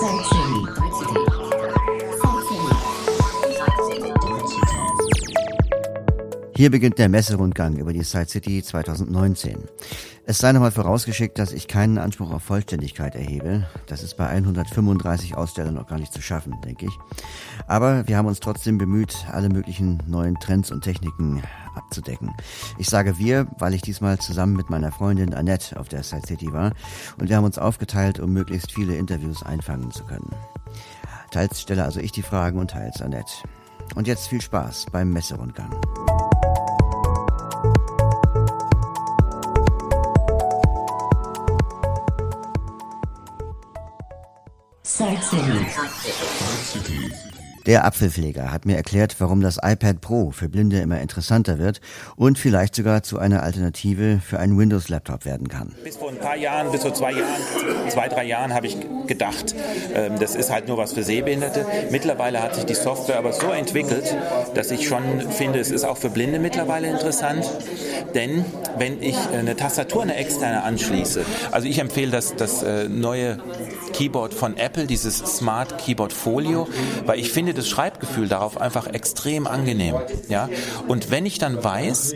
Searching. Hier beginnt der Messerundgang über die Side City 2019. Es sei nochmal vorausgeschickt, dass ich keinen Anspruch auf Vollständigkeit erhebe. Das ist bei 135 Ausstellern noch gar nicht zu schaffen, denke ich. Aber wir haben uns trotzdem bemüht, alle möglichen neuen Trends und Techniken abzudecken. Ich sage wir, weil ich diesmal zusammen mit meiner Freundin Annette auf der Side City war und wir haben uns aufgeteilt, um möglichst viele Interviews einfangen zu können. Teils stelle also ich die Fragen und teils Annette. Und jetzt viel Spaß beim Messerundgang. Side City. Der Apfelpfleger hat mir erklärt, warum das iPad Pro für Blinde immer interessanter wird und vielleicht sogar zu einer Alternative für einen Windows-Laptop werden kann. Bis vor ein paar Jahren, bis vor zwei Jahren, zwei, drei Jahren habe ich gedacht, ähm, das ist halt nur was für Sehbehinderte. Mittlerweile hat sich die Software aber so entwickelt, dass ich schon finde, es ist auch für Blinde mittlerweile interessant. Denn wenn ich eine Tastatur, eine externe anschließe, also ich empfehle das, das äh, neue Keyboard von Apple, dieses Smart Keyboard Folio, weil ich finde das Schreibgefühl darauf einfach extrem angenehm. Ja? Und wenn ich dann weiß,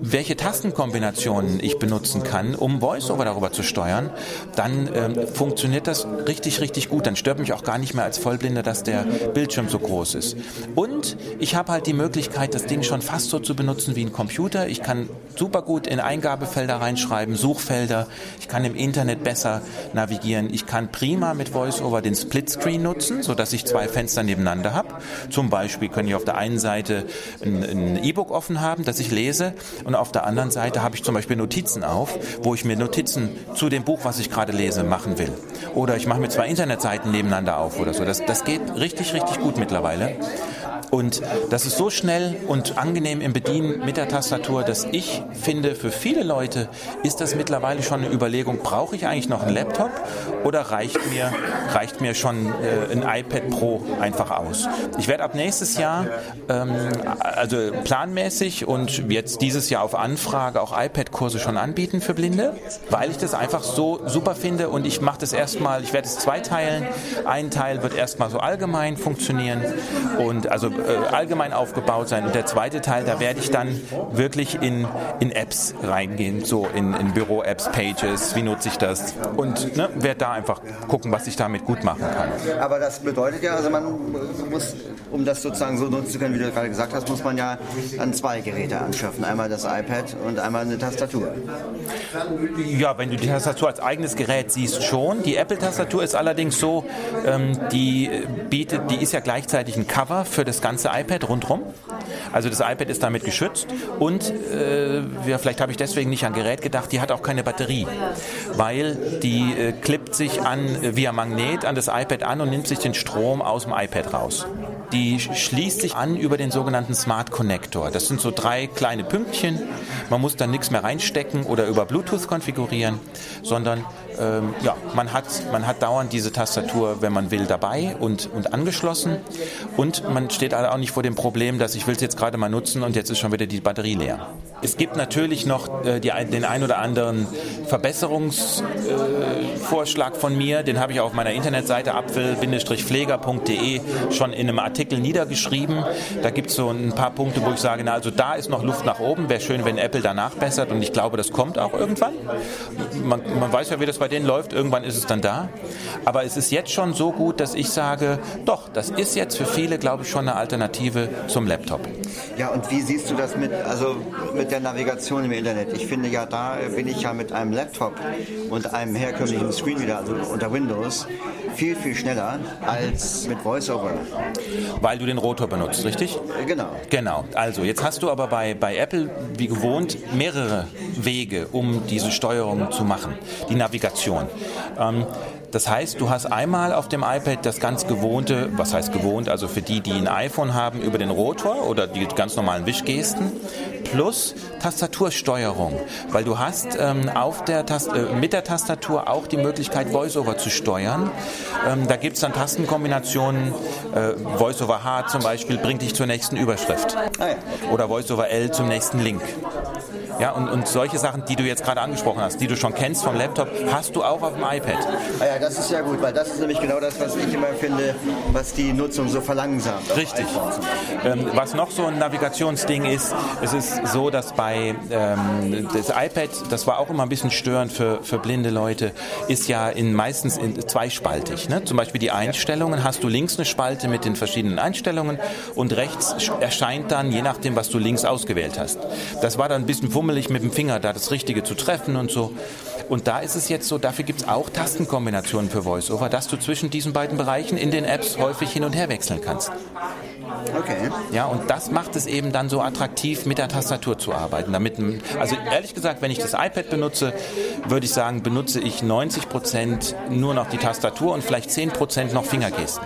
welche Tastenkombinationen ich benutzen kann, um VoiceOver darüber zu steuern, dann ähm, funktioniert das richtig, richtig gut. Dann stört mich auch gar nicht mehr als Vollblinder, dass der Bildschirm so groß ist. Und ich habe halt die Möglichkeit, das Ding schon fast so zu benutzen wie ein Computer. Ich kann super gut in Eingabefelder reinschreiben, Suchfelder. Ich kann im Internet besser navigieren. Ich kann prima mit VoiceOver den Splitscreen nutzen, sodass ich zwei Fenster nebeneinander habe. Zum Beispiel kann ich auf der einen Seite ein E-Book offen haben, das ich lese, und auf der anderen Seite habe ich zum Beispiel Notizen auf, wo ich mir Notizen zu dem Buch, was ich gerade lese, machen will. Oder ich mache mir zwei Internetseiten nebeneinander auf oder so. Das, das geht richtig, richtig gut mittlerweile. Und das ist so schnell und angenehm im Bedienen mit der Tastatur, dass ich finde, für viele Leute ist das mittlerweile schon eine Überlegung, brauche ich eigentlich noch einen Laptop oder reicht mir, reicht mir schon äh, ein iPad Pro einfach aus? Ich werde ab nächstes Jahr, ähm, also planmäßig und jetzt dieses Jahr auf Anfrage auch iPad-Kurse schon anbieten für Blinde, weil ich das einfach so super finde und ich mache das erstmal, ich werde es zweiteilen. Ein Teil wird erstmal so allgemein funktionieren und also allgemein aufgebaut sein. Und der zweite Teil, da werde ich dann wirklich in, in Apps reingehen, so in, in Büro-Apps, Pages, wie nutze ich das und ne, werde da einfach gucken, was ich damit gut machen kann. Aber das bedeutet ja, also man muss, um das sozusagen so nutzen zu können, wie du gerade gesagt hast, muss man ja dann zwei Geräte anschaffen. Einmal das iPad und einmal eine Tastatur. Ja, wenn du die Tastatur als eigenes Gerät siehst, schon. Die Apple-Tastatur ist allerdings so, ähm, die bietet, die ist ja gleichzeitig ein Cover für das ganze iPad rundherum. Also das iPad ist damit geschützt und äh, ja, vielleicht habe ich deswegen nicht an Gerät gedacht, die hat auch keine Batterie, weil die äh, klippt sich an äh, via Magnet an das iPad an und nimmt sich den Strom aus dem iPad raus. Die schließt sich an über den sogenannten Smart Connector. Das sind so drei kleine Pünktchen. Man muss dann nichts mehr reinstecken oder über Bluetooth konfigurieren, sondern ähm, ja, man hat, man hat dauernd diese Tastatur, wenn man will, dabei und, und angeschlossen. Und man steht auch nicht vor dem Problem, dass ich will es jetzt gerade mal nutzen und jetzt ist schon wieder die Batterie leer. Es gibt natürlich noch äh, die, den ein oder anderen Verbesserungsvorschlag äh, von mir. Den habe ich auf meiner Internetseite apfel-pfleger.de schon in einem Artikel niedergeschrieben. Da gibt es so ein paar Punkte, wo ich sage, na, also da ist noch Luft nach oben. Wäre schön, wenn Apple danach bessert und ich glaube, das kommt auch irgendwann. Man, man weiß ja, wie das bei denen läuft. Irgendwann ist es dann da. Aber es ist jetzt schon so gut, dass ich sage, doch, das ist jetzt für viele, glaube ich, schon eine Alternative zum Laptop. Ja, und wie siehst du das mit, also mit der Navigation im Internet? Ich finde ja, da bin ich ja mit einem Laptop und einem herkömmlichen Screenreader, also unter Windows, viel, viel schneller als mit VoiceOver. Weil du den Rotor benutzt, richtig? Genau. Genau. Also, jetzt hast du aber bei, bei Apple, wie gewohnt, mehrere Wege, um diese Steuerung zu machen. Die Navigation Navigation. Ähm, das heißt, du hast einmal auf dem iPad das ganz gewohnte, was heißt gewohnt, also für die, die ein iPhone haben, über den Rotor oder die ganz normalen Wischgesten, plus Tastatursteuerung, weil du hast ähm, auf der Tast äh, mit der Tastatur auch die Möglichkeit, VoiceOver zu steuern. Ähm, da gibt es dann Tastenkombinationen, äh, VoiceOver H zum Beispiel bringt dich zur nächsten Überschrift ah oder VoiceOver L zum nächsten Link. Ja, und, und solche Sachen, die du jetzt gerade angesprochen hast, die du schon kennst vom Laptop, hast du auch auf dem iPad. Ah ja, das ist ja gut, weil das ist nämlich genau das, was ich immer finde, was die Nutzung so verlangsamt. Richtig. Ähm, was noch so ein Navigationsding ist, es ist so, dass bei ähm, das iPad, das war auch immer ein bisschen störend für, für blinde Leute, ist ja in meistens in zweispaltig. Ne? Zum Beispiel die Einstellungen hast du links eine Spalte mit den verschiedenen Einstellungen und rechts erscheint dann, je nachdem, was du links ausgewählt hast. Das war dann ein bisschen fummelig mit dem Finger, da das Richtige zu treffen und so. Und da ist es jetzt so, dafür gibt es auch Tastenkombinationen für VoiceOver, dass du zwischen diesen beiden Bereichen in den Apps häufig hin und her wechseln kannst. Okay. Ja, und das macht es eben dann so attraktiv, mit der Tastatur zu arbeiten. Damit, also ehrlich gesagt, wenn ich das iPad benutze, würde ich sagen, benutze ich 90 Prozent nur noch die Tastatur und vielleicht 10 Prozent noch Fingergesten.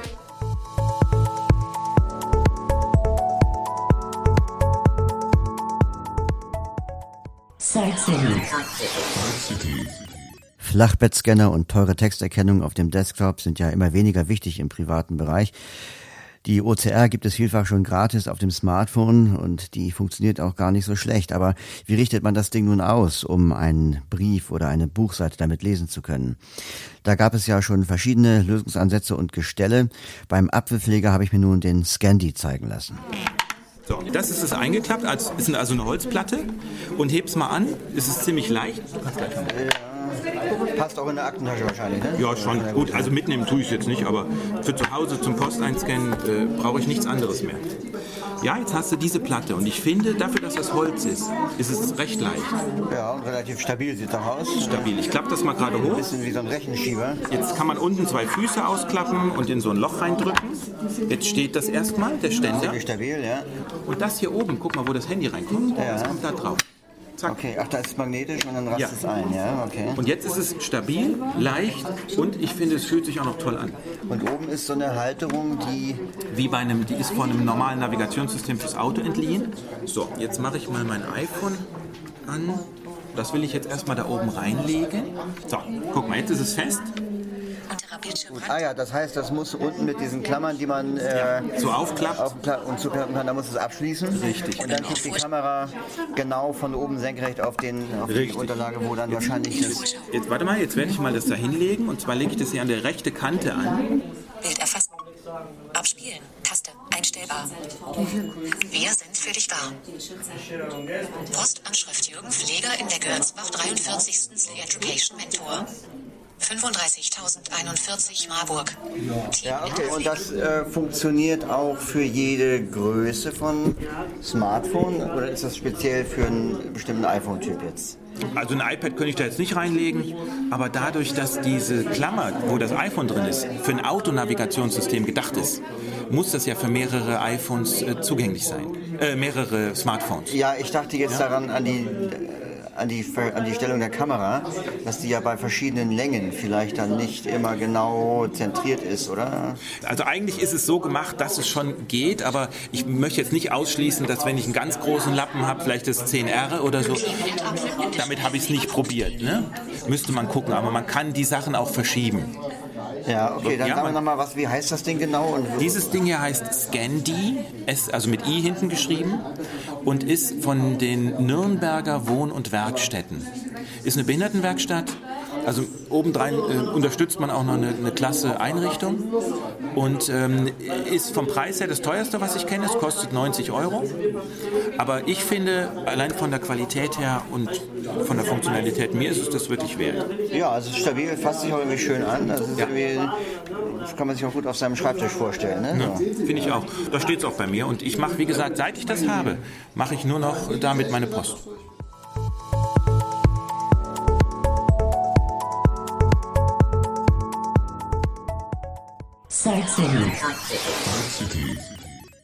Flachbettscanner und teure Texterkennung auf dem Desktop sind ja immer weniger wichtig im privaten Bereich. Die OCR gibt es vielfach schon gratis auf dem Smartphone und die funktioniert auch gar nicht so schlecht. Aber wie richtet man das Ding nun aus, um einen Brief oder eine Buchseite damit lesen zu können? Da gab es ja schon verschiedene Lösungsansätze und Gestelle. Beim Apfelpfleger habe ich mir nun den Scandy zeigen lassen. So, das ist es eingeklappt, als ist also eine Holzplatte und heb's mal an. Es ist ziemlich leicht. Passt auch in der Aktentasche wahrscheinlich, ne? Ja, schon. Gut, also mitnehmen tue ich es jetzt nicht, aber für zu Hause zum Post einscannen äh, brauche ich nichts anderes mehr. Ja, jetzt hast du diese Platte und ich finde, dafür, dass das Holz ist, ist es recht leicht. Ja, und relativ stabil sieht das aus. Stabil. Ich klappe das mal gerade hoch. Ein bisschen wie so ein Rechenschieber. Jetzt kann man unten zwei Füße ausklappen und in so ein Loch reindrücken. Jetzt steht das erstmal, der Ständer. Stabil, ja. Und das hier oben, guck mal, wo das Handy reinkommt. Ja. Das kommt da drauf. Zack. Okay, ach, da ist es magnetisch und dann rast Ja. es ein, ja, okay. Und jetzt ist es stabil, leicht und ich finde, es fühlt sich auch noch toll an. Und oben ist so eine Halterung, die Wie bei einem, die ist von einem normalen Navigationssystem fürs Auto entliehen. So, jetzt mache ich mal mein iPhone an. Das will ich jetzt erstmal da oben reinlegen. So, guck mal, jetzt ist es fest. Unterer Bildschirmrand. Ah ja, das heißt, das muss unten mit diesen Klammern, die man äh, So aufklappt. aufkla- und zuklappen kann, da muss es abschließen. Richtig. Und dann guckt die Kamera genau von oben senkrecht auf, den, auf die. Unterlage, wo dann wahrscheinlich das... Jetzt warte mal, jetzt werde ich mal das da hinlegen. Und zwar lege ich das hier an der rechten Kante an. Bild erfassen. Abspielen. Taste. Einstellbar. Wir sind für dich da. Postanschrift Jürgen Pfleger in der Görnsbach 43. Slay Education Mentor. 35.041 Marburg. Ja, okay. Und das äh, funktioniert auch für jede Größe von Smartphone oder ist das speziell für einen bestimmten iPhone-Typ jetzt? Also ein iPad könnte ich da jetzt nicht reinlegen, aber dadurch, dass diese Klammer, wo das iPhone drin ist, für ein Autonavigationssystem gedacht ist, muss das ja für mehrere iPhones äh, zugänglich sein. Äh, mehrere Smartphones. Ja, ich dachte jetzt daran an die, äh, an, die, an die Stellung der Kamera, dass die ja bei verschiedenen Längen vielleicht dann nicht immer genau zentriert ist, oder? Also eigentlich ist es so gemacht, dass es schon geht, aber ich möchte jetzt nicht ausschließen, dass wenn ich einen ganz großen Lappen habe, vielleicht das 10R oder so, damit habe ich es nicht probiert. Ne? Müsste man gucken, aber man kann die Sachen auch verschieben. Ja, okay, dann Ja, sagen wir nochmal, was, wie heißt das Ding genau? Dieses Ding hier heißt Scandi, also mit I hinten geschrieben und ist von den Nürnberger Wohn- und Werkstätten. Ist eine Behindertenwerkstatt. Also obendrein äh, unterstützt man auch noch eine, eine klasse Einrichtung und ähm, ist vom Preis her das teuerste, was ich kenne. Es kostet 90 Euro. Aber ich finde, allein von der Qualität her und von der Funktionalität, mir ist es das wirklich wert. Ja, also es ist stabil, fasst sich auch irgendwie schön an. Irgendwie, das kann man sich auch gut auf seinem Schreibtisch vorstellen. Ne? So. Finde ich auch. Da steht es auch bei mir. Und ich mache, wie gesagt, seit ich das habe, mache ich nur noch damit meine Post.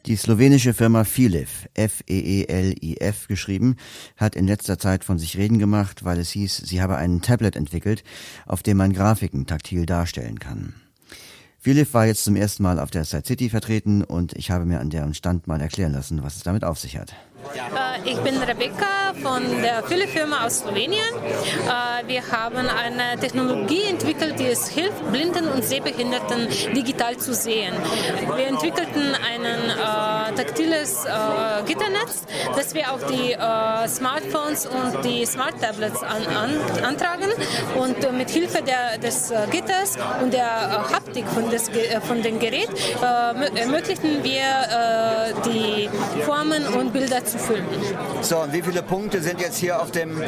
Die slowenische Firma Filif, F-E-E-L-I-F geschrieben, hat in letzter Zeit von sich reden gemacht, weil es hieß, sie habe ein Tablet entwickelt, auf dem man Grafiken taktil darstellen kann. Filif war jetzt zum ersten Mal auf der Side City vertreten und ich habe mir an deren Stand mal erklären lassen, was es damit auf sich hat. Äh, ich bin Rebecca von der Füllefirma aus Slowenien. Äh, wir haben eine Technologie entwickelt, die es hilft, Blinden und Sehbehinderten digital zu sehen. Wir entwickelten ein äh, taktiles äh, Gitternetz, das wir auf die äh, Smartphones und die Smart Tablets an, an, antragen und mit Hilfe der, des äh, Gitters und der Haptik von, des, von dem Gerät ermöglichten wir die Formen und Bilder zu füllen. So, und wie viele Punkte sind jetzt hier auf dem äh,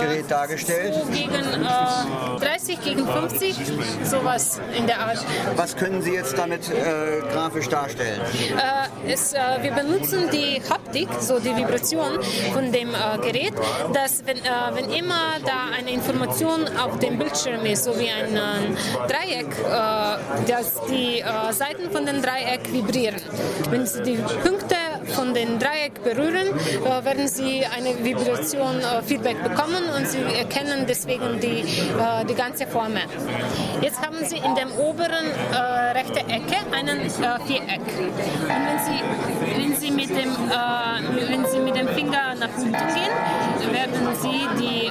Gerät dargestellt? So gegen äh, 30 gegen 50, sowas in der Art. Was können Sie jetzt damit äh, grafisch darstellen? Äh, es, äh, wir benutzen die Haptik, so die Vibration von dem äh, Gerät, dass wenn, wenn immer da eine Information auf dem Bildschirm ist, so wie ein Dreieck, dass die Seiten von dem Dreieck vibrieren. Wenn Sie die Punkte von dem Dreieck berühren, äh, werden Sie eine Vibration äh, Feedback bekommen und Sie erkennen deswegen die, äh, die ganze Formel. Jetzt haben Sie in der oberen rechten Ecke einen Viereck. Und wenn Sie, wenn Sie, mit, dem, wenn Sie mit dem Finger nach unten gehen, werden Sie die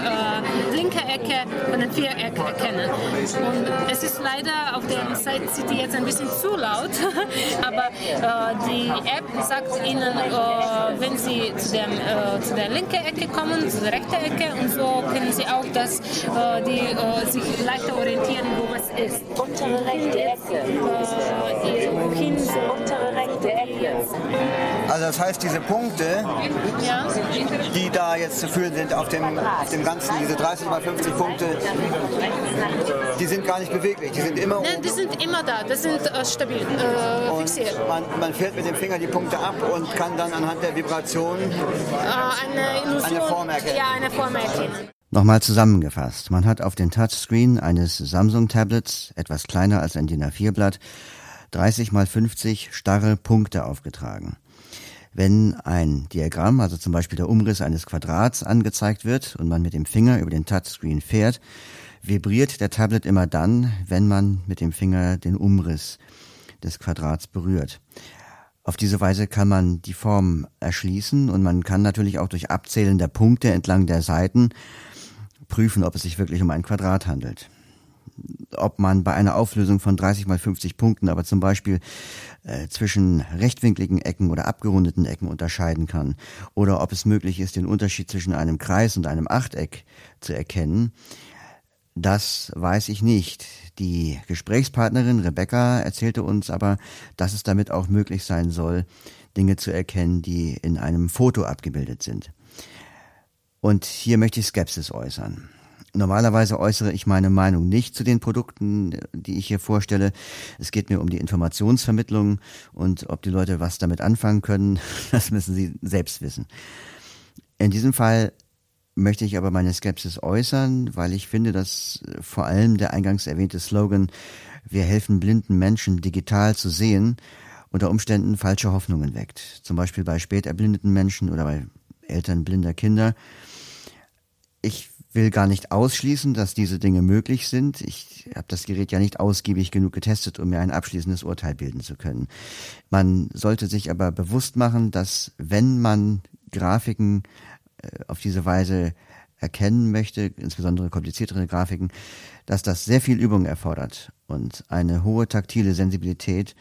linke Ecke von dem Viereck erkennen. Und es ist leider auf der Site City jetzt ein bisschen zu laut, aber die App sagt Ihnen, äh, wenn Sie zu, dem, äh, zu der linken Ecke kommen, zu der rechten Ecke und so können Sie auch das, äh, die, äh, sich leichter orientieren, wo was ist. Untere rechte Ecke. Äh, wohin Untere rechte Ecke. Also das heißt, diese Punkte, die da jetzt zu führen sind auf dem, auf dem Ganzen, diese 30 mal 50 Punkte, die sind gar nicht beweglich, die sind immer Nein, die sind immer da, das sind äh, stabil, äh, fixiert. Man, man fährt mit dem Finger die Punkte ab und kann dann anhand der Vibration äh, eine, Illusion, eine Form erkennen. Ja, eine Form erkennen. Nochmal zusammengefasst. Man hat auf den Touchscreen eines Samsung-Tablets, etwas kleiner als ein DIN A4-Blatt, 30 mal 50 starre Punkte aufgetragen. Wenn ein Diagramm, also zum Beispiel der Umriss eines Quadrats, angezeigt wird und man mit dem Finger über den Touchscreen fährt, vibriert der Tablet immer dann, wenn man mit dem Finger den Umriss des Quadrats berührt. Auf diese Weise kann man die Form erschließen und man kann natürlich auch durch Abzählen der Punkte entlang der Seiten prüfen, ob es sich wirklich um ein Quadrat handelt. Ob man bei einer Auflösung von 30 mal 50 Punkten aber zum Beispiel äh, zwischen rechtwinkligen Ecken oder abgerundeten Ecken unterscheiden kann oder ob es möglich ist, den Unterschied zwischen einem Kreis und einem Achteck zu erkennen, das weiß ich nicht. Die Gesprächspartnerin Rebecca erzählte uns aber, dass es damit auch möglich sein soll, Dinge zu erkennen, die in einem Foto abgebildet sind. Und hier möchte ich Skepsis äußern. Normalerweise äußere ich meine Meinung nicht zu den Produkten, die ich hier vorstelle. Es geht mir um die Informationsvermittlung und ob die Leute was damit anfangen können, das müssen sie selbst wissen. In diesem Fall möchte ich aber meine Skepsis äußern, weil ich finde, dass vor allem der eingangs erwähnte Slogan Wir helfen blinden Menschen digital zu sehen unter Umständen falsche Hoffnungen weckt. Zum Beispiel bei spät erblindeten Menschen oder bei Eltern blinder Kinder. Ich will gar nicht ausschließen, dass diese Dinge möglich sind. Ich habe das Gerät ja nicht ausgiebig genug getestet, um mir ein abschließendes Urteil bilden zu können. Man sollte sich aber bewusst machen, dass wenn man Grafiken äh, auf diese Weise erkennen möchte, insbesondere kompliziertere Grafiken, dass das sehr viel Übung erfordert und eine hohe taktile Sensibilität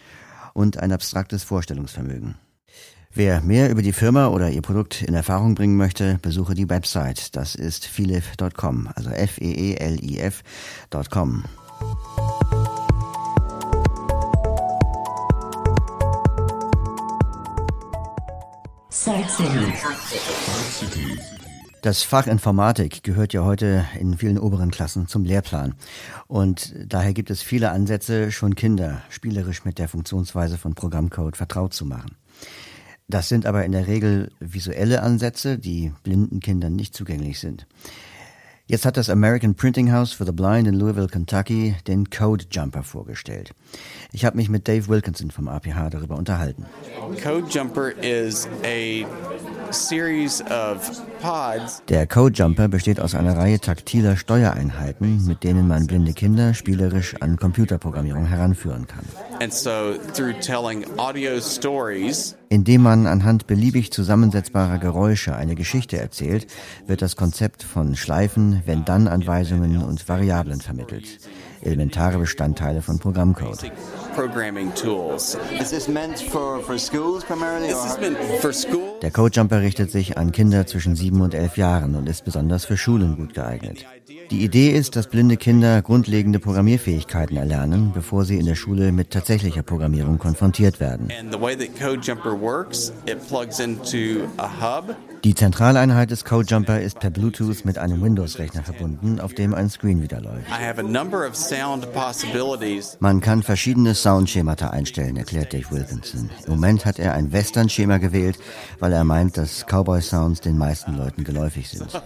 und ein abstraktes Vorstellungsvermögen. Wer mehr über die Firma oder ihr Produkt in Erfahrung bringen möchte, besuche die Website. Das ist filif.com, also F-E-E-L-I-F.com. Das Fach Informatik gehört ja heute in vielen oberen Klassen zum Lehrplan. Und daher gibt es viele Ansätze, schon Kinder spielerisch mit der Funktionsweise von Programmcode vertraut zu machen. Das sind aber in der Regel visuelle Ansätze, die blinden Kindern nicht zugänglich sind. Jetzt hat das American Printing House for the Blind in Louisville, Kentucky den Code Jumper vorgestellt. Ich habe mich mit Dave Wilkinson vom APH darüber unterhalten. Code Jumper is a series of pods. Der Code Jumper besteht aus einer Reihe taktiler Steuereinheiten, mit denen man blinde Kinder spielerisch an Computerprogrammierung heranführen kann. And so through telling audio stories, Indem man anhand beliebig zusammensetzbarer Geräusche eine Geschichte erzählt, wird das Konzept von Schleifen, Wenn-Dann-Anweisungen und Variablen vermittelt. Elementare Bestandteile von Programmcode. Der Codejumper richtet sich an Kinder zwischen sieben und elf Jahren und ist besonders für Schulen gut geeignet. Die Idee ist, dass blinde Kinder grundlegende Programmierfähigkeiten erlernen, bevor sie in der Schule mit tatsächlicher Programmierung konfrontiert werden. And the way that Code Jumper works, it plugs into a hub. Die Zentraleinheit des Codejumper ist per Bluetooth mit einem Windows-Rechner verbunden, auf dem ein Screenreader läuft. Of sound possibilities. Man kann verschiedene Soundschemata einstellen, erklärt Dave Wilkinson. Im Moment hat er ein Western-Schema gewählt, weil er meint, dass Cowboy-Sounds den meisten Leuten geläufig sind.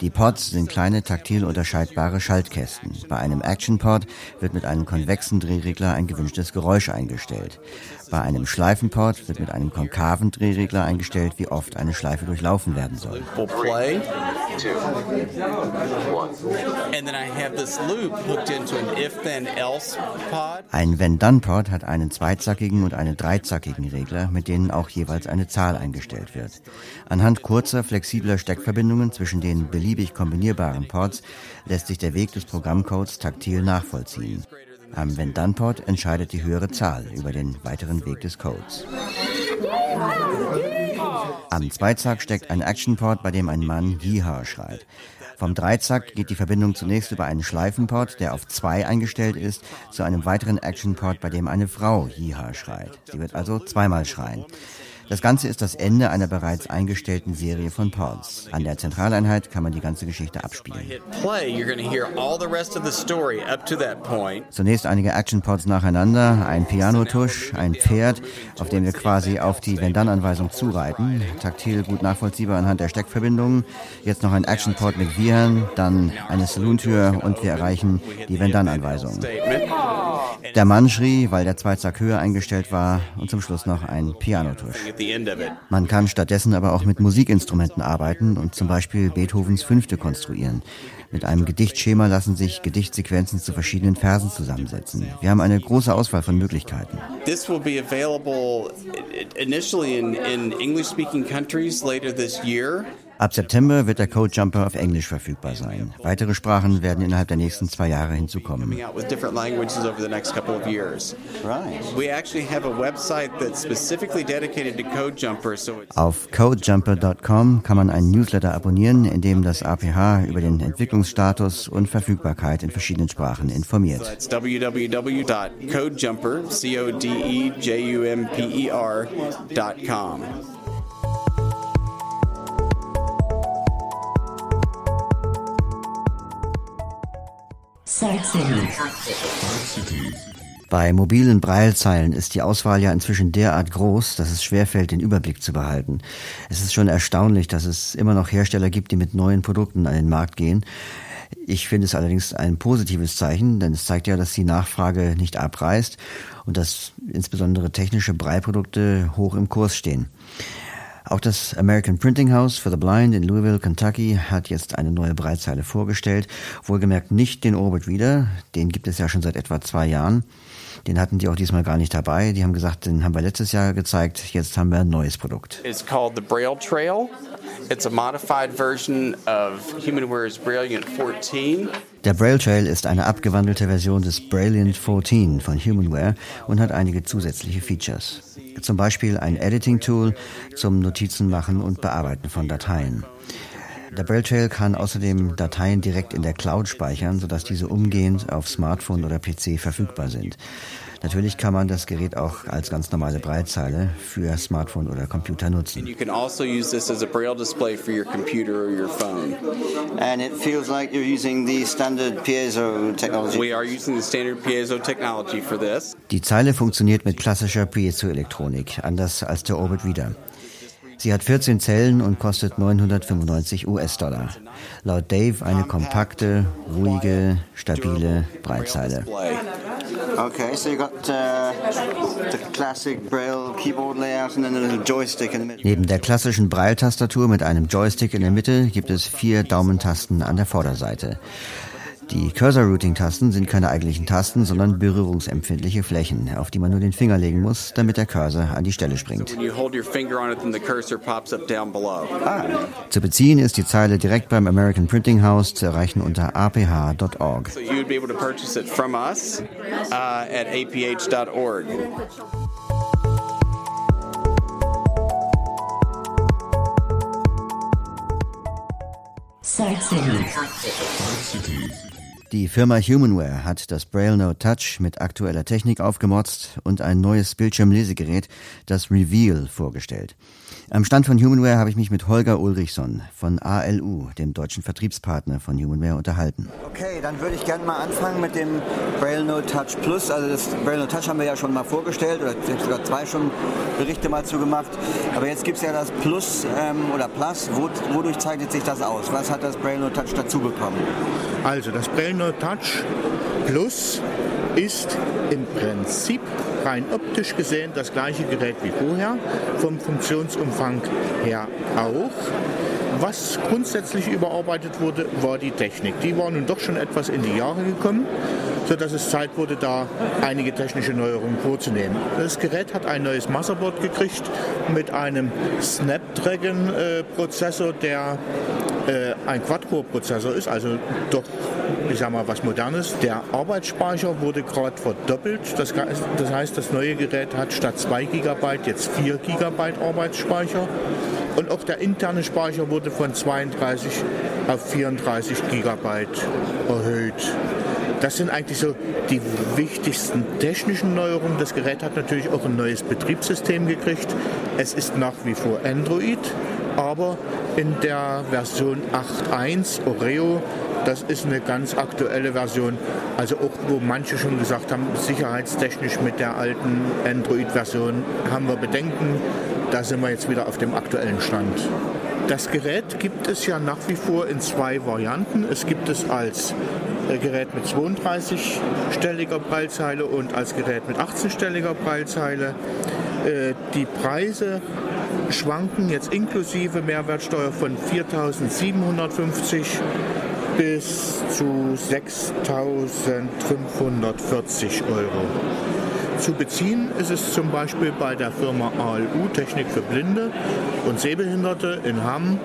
Die Pods sind kleine taktil unterscheidbare Schaltkästen. Bei einem Action-Pod wird mit einem konvexen Drehregler ein gewünschtes Geräusch eingestellt. Bei einem Schleifenpod wird mit einem konkaven Drehregler eingestellt, wie oft eine Schleife durchlaufen werden soll. Ein Wenn-Dann-Pod hat einen zweizackigen und einen dreizackigen Regler, mit denen auch jeweils eine Zahl eingestellt wird. Anhand kurzer, flexibler Steckverbindungen zwischen den beliebig kombinierbaren Pods lässt sich der Weg des Programmcodes taktil nachvollziehen. Am Wenn-Dann-Pod entscheidet die höhere Zahl über den weiteren Weg des Codes. Am Zweizack steckt ein Action-Pod, bei dem ein Mann Yeehaw schreit. Vom Dreizack geht die Verbindung zunächst über einen Schleifenpod, der auf zwei eingestellt ist, zu einem weiteren Action-Pod, bei dem eine Frau Yeehaw schreit. Sie wird also zweimal schreien. Das Ganze ist das Ende einer bereits eingestellten Serie von Pods. An der Zentraleinheit kann man die ganze Geschichte abspielen. Zunächst einige Action-Pods nacheinander, ein Pianotusch, ein Pferd, auf dem wir quasi auf die Wenn-Dann-Anweisung zureiten. Taktil gut nachvollziehbar anhand der Steckverbindungen. Jetzt noch ein Action-Pod mit Viren, dann eine Saloon-Tür und wir erreichen die Wenn-Dann-Anweisung. Der Mann schrie, weil der Zweizack höher eingestellt war und zum Schluss noch ein Pianotusch. Man kann stattdessen aber auch mit Musikinstrumenten arbeiten und zum Beispiel Beethovens Fünfte konstruieren. Mit einem Gedichtschema lassen sich Gedichtsequenzen zu verschiedenen Versen zusammensetzen. Wir haben eine große Auswahl von Möglichkeiten. This will be available initially in, in English speaking countries later this year. Ab September wird der Code Jumper auf Englisch verfügbar sein. Weitere Sprachen werden innerhalb der nächsten zwei Jahre hinzukommen. Auf codejumper.com kann man einen Newsletter abonnieren, in dem das APH über den Entwicklungsstatus und Verfügbarkeit in verschiedenen Sprachen informiert. That's Bei mobilen Braillezeilen ist die Auswahl ja inzwischen derart groß, dass es schwerfällt, den Überblick zu behalten. Es ist schon erstaunlich, dass es immer noch Hersteller gibt, die mit neuen Produkten an den Markt gehen. Ich finde es allerdings ein positives Zeichen, denn es zeigt ja, dass die Nachfrage nicht abreißt und dass insbesondere technische Breilprodukte hoch im Kurs stehen. Auch das American Printing House for the Blind in Louisville, Kentucky hat jetzt eine neue Breitzeile vorgestellt. Wohlgemerkt nicht den Orbit Reader, den gibt es ja schon seit etwa zwei Jahren. Den hatten die auch diesmal gar nicht dabei. Die haben gesagt, den haben wir letztes Jahr gezeigt, jetzt haben wir ein neues Produkt. It's called the Braille Trail. It's a modified version of HumanWare's Brilliant 14. Der Braille Trail ist eine abgewandelte Version des Brilliant 14 von Humanware und hat einige zusätzliche Features. Zum Beispiel ein Editing-Tool zum Notizen machen und bearbeiten von Dateien. Der Braille Trail kann außerdem Dateien direkt in der Cloud speichern, sodass diese umgehend auf Smartphone oder PC verfügbar sind. Natürlich kann man das Gerät auch als ganz normale Breitzeile für Smartphone oder Computer nutzen. You can also use this as a Braille display for your computer or your phone. And it feels like you're using the standard piezo technology. We are using the standard piezo technology for this. Die Zeile funktioniert mit klassischer Piezoelektronik, anders als der Orbit Reader. Sie hat 14 Zellen und kostet 995 US-Dollar. Laut Dave eine kompakte, ruhige, stabile Breitzeile. Display. Okay, so you got uh, the classic Braille keyboard layout and then a little joystick in the middle. Neben der klassischen Braille-Tastatur mit einem Joystick in der Mitte gibt es vier Daumentasten an der Vorderseite. Die Cursor-Routing-Tasten sind keine eigentlichen Tasten, sondern berührungsempfindliche Flächen, auf die man nur den Finger legen muss, damit der Cursor an die Stelle springt. Below. Zu beziehen ist die Zeile direkt beim American Printing House zu erreichen unter aph.org. So you would be able to purchase it from us uh, at aph.org. Side City. Die Firma Humanware hat das Braille Note Touch mit aktueller Technik aufgemotzt und ein neues Bildschirmlesegerät, das Reveal, vorgestellt. Am Stand von Humanware habe ich mich mit Holger Ulrichson von ALU, dem deutschen Vertriebspartner von Humanware, unterhalten. Okay, dann würde ich gerne mal anfangen mit dem Braille Note Touch Plus. Also das Braille Note Touch haben wir ja schon mal vorgestellt oder ich habe sogar zwei schon Berichte mal zu gemacht. Aber jetzt gibt es ja das Plus ähm, oder Plus. Wo, wodurch zeichnet sich das aus? Was hat das Braille Note Touch dazu bekommen? Also das Braille Note Touch Plus ist im Prinzip rein optisch gesehen das gleiche Gerät wie vorher, vom Funktionsumfang her auch. Was grundsätzlich überarbeitet wurde, war die Technik. Die war nun doch schon etwas in die Jahre gekommen, sodass es Zeit wurde, da einige technische Neuerungen vorzunehmen. Das Gerät hat ein neues Motherboard gekriegt mit einem Snapdragon-Prozessor, der äh, ein Quad-Core-Prozessor ist, also doch, ich sag mal, was Modernes. Der Arbeitsspeicher wurde gerade verdoppelt. Das, das heißt, das neue Gerät hat statt 2 GB jetzt 4 GB Arbeitsspeicher. Und auch der interne Speicher wurde von 32 auf 34 GB erhöht. Das sind eigentlich so die wichtigsten technischen Neuerungen. Das Gerät hat natürlich auch ein neues Betriebssystem gekriegt. Es ist nach wie vor Android, aber in der Version 8.1 Oreo, das ist eine ganz aktuelle Version. Also auch wo manche schon gesagt haben, sicherheitstechnisch mit der alten Android-Version haben wir Bedenken. Da sind wir jetzt wieder auf dem aktuellen Stand. Das Gerät gibt es ja nach wie vor in zwei Varianten. Es gibt es als äh, Gerät mit 32-stelliger Preilzeile und als Gerät mit 18-stelliger Preilzeile. Äh, Die Preise schwanken jetzt inklusive Mehrwertsteuer von 4.750 bis zu 6.540 Euro. Zu beziehen ist es zum Beispiel bei der Firma ALU Technik für Blinde und Sehbehinderte in Hamm.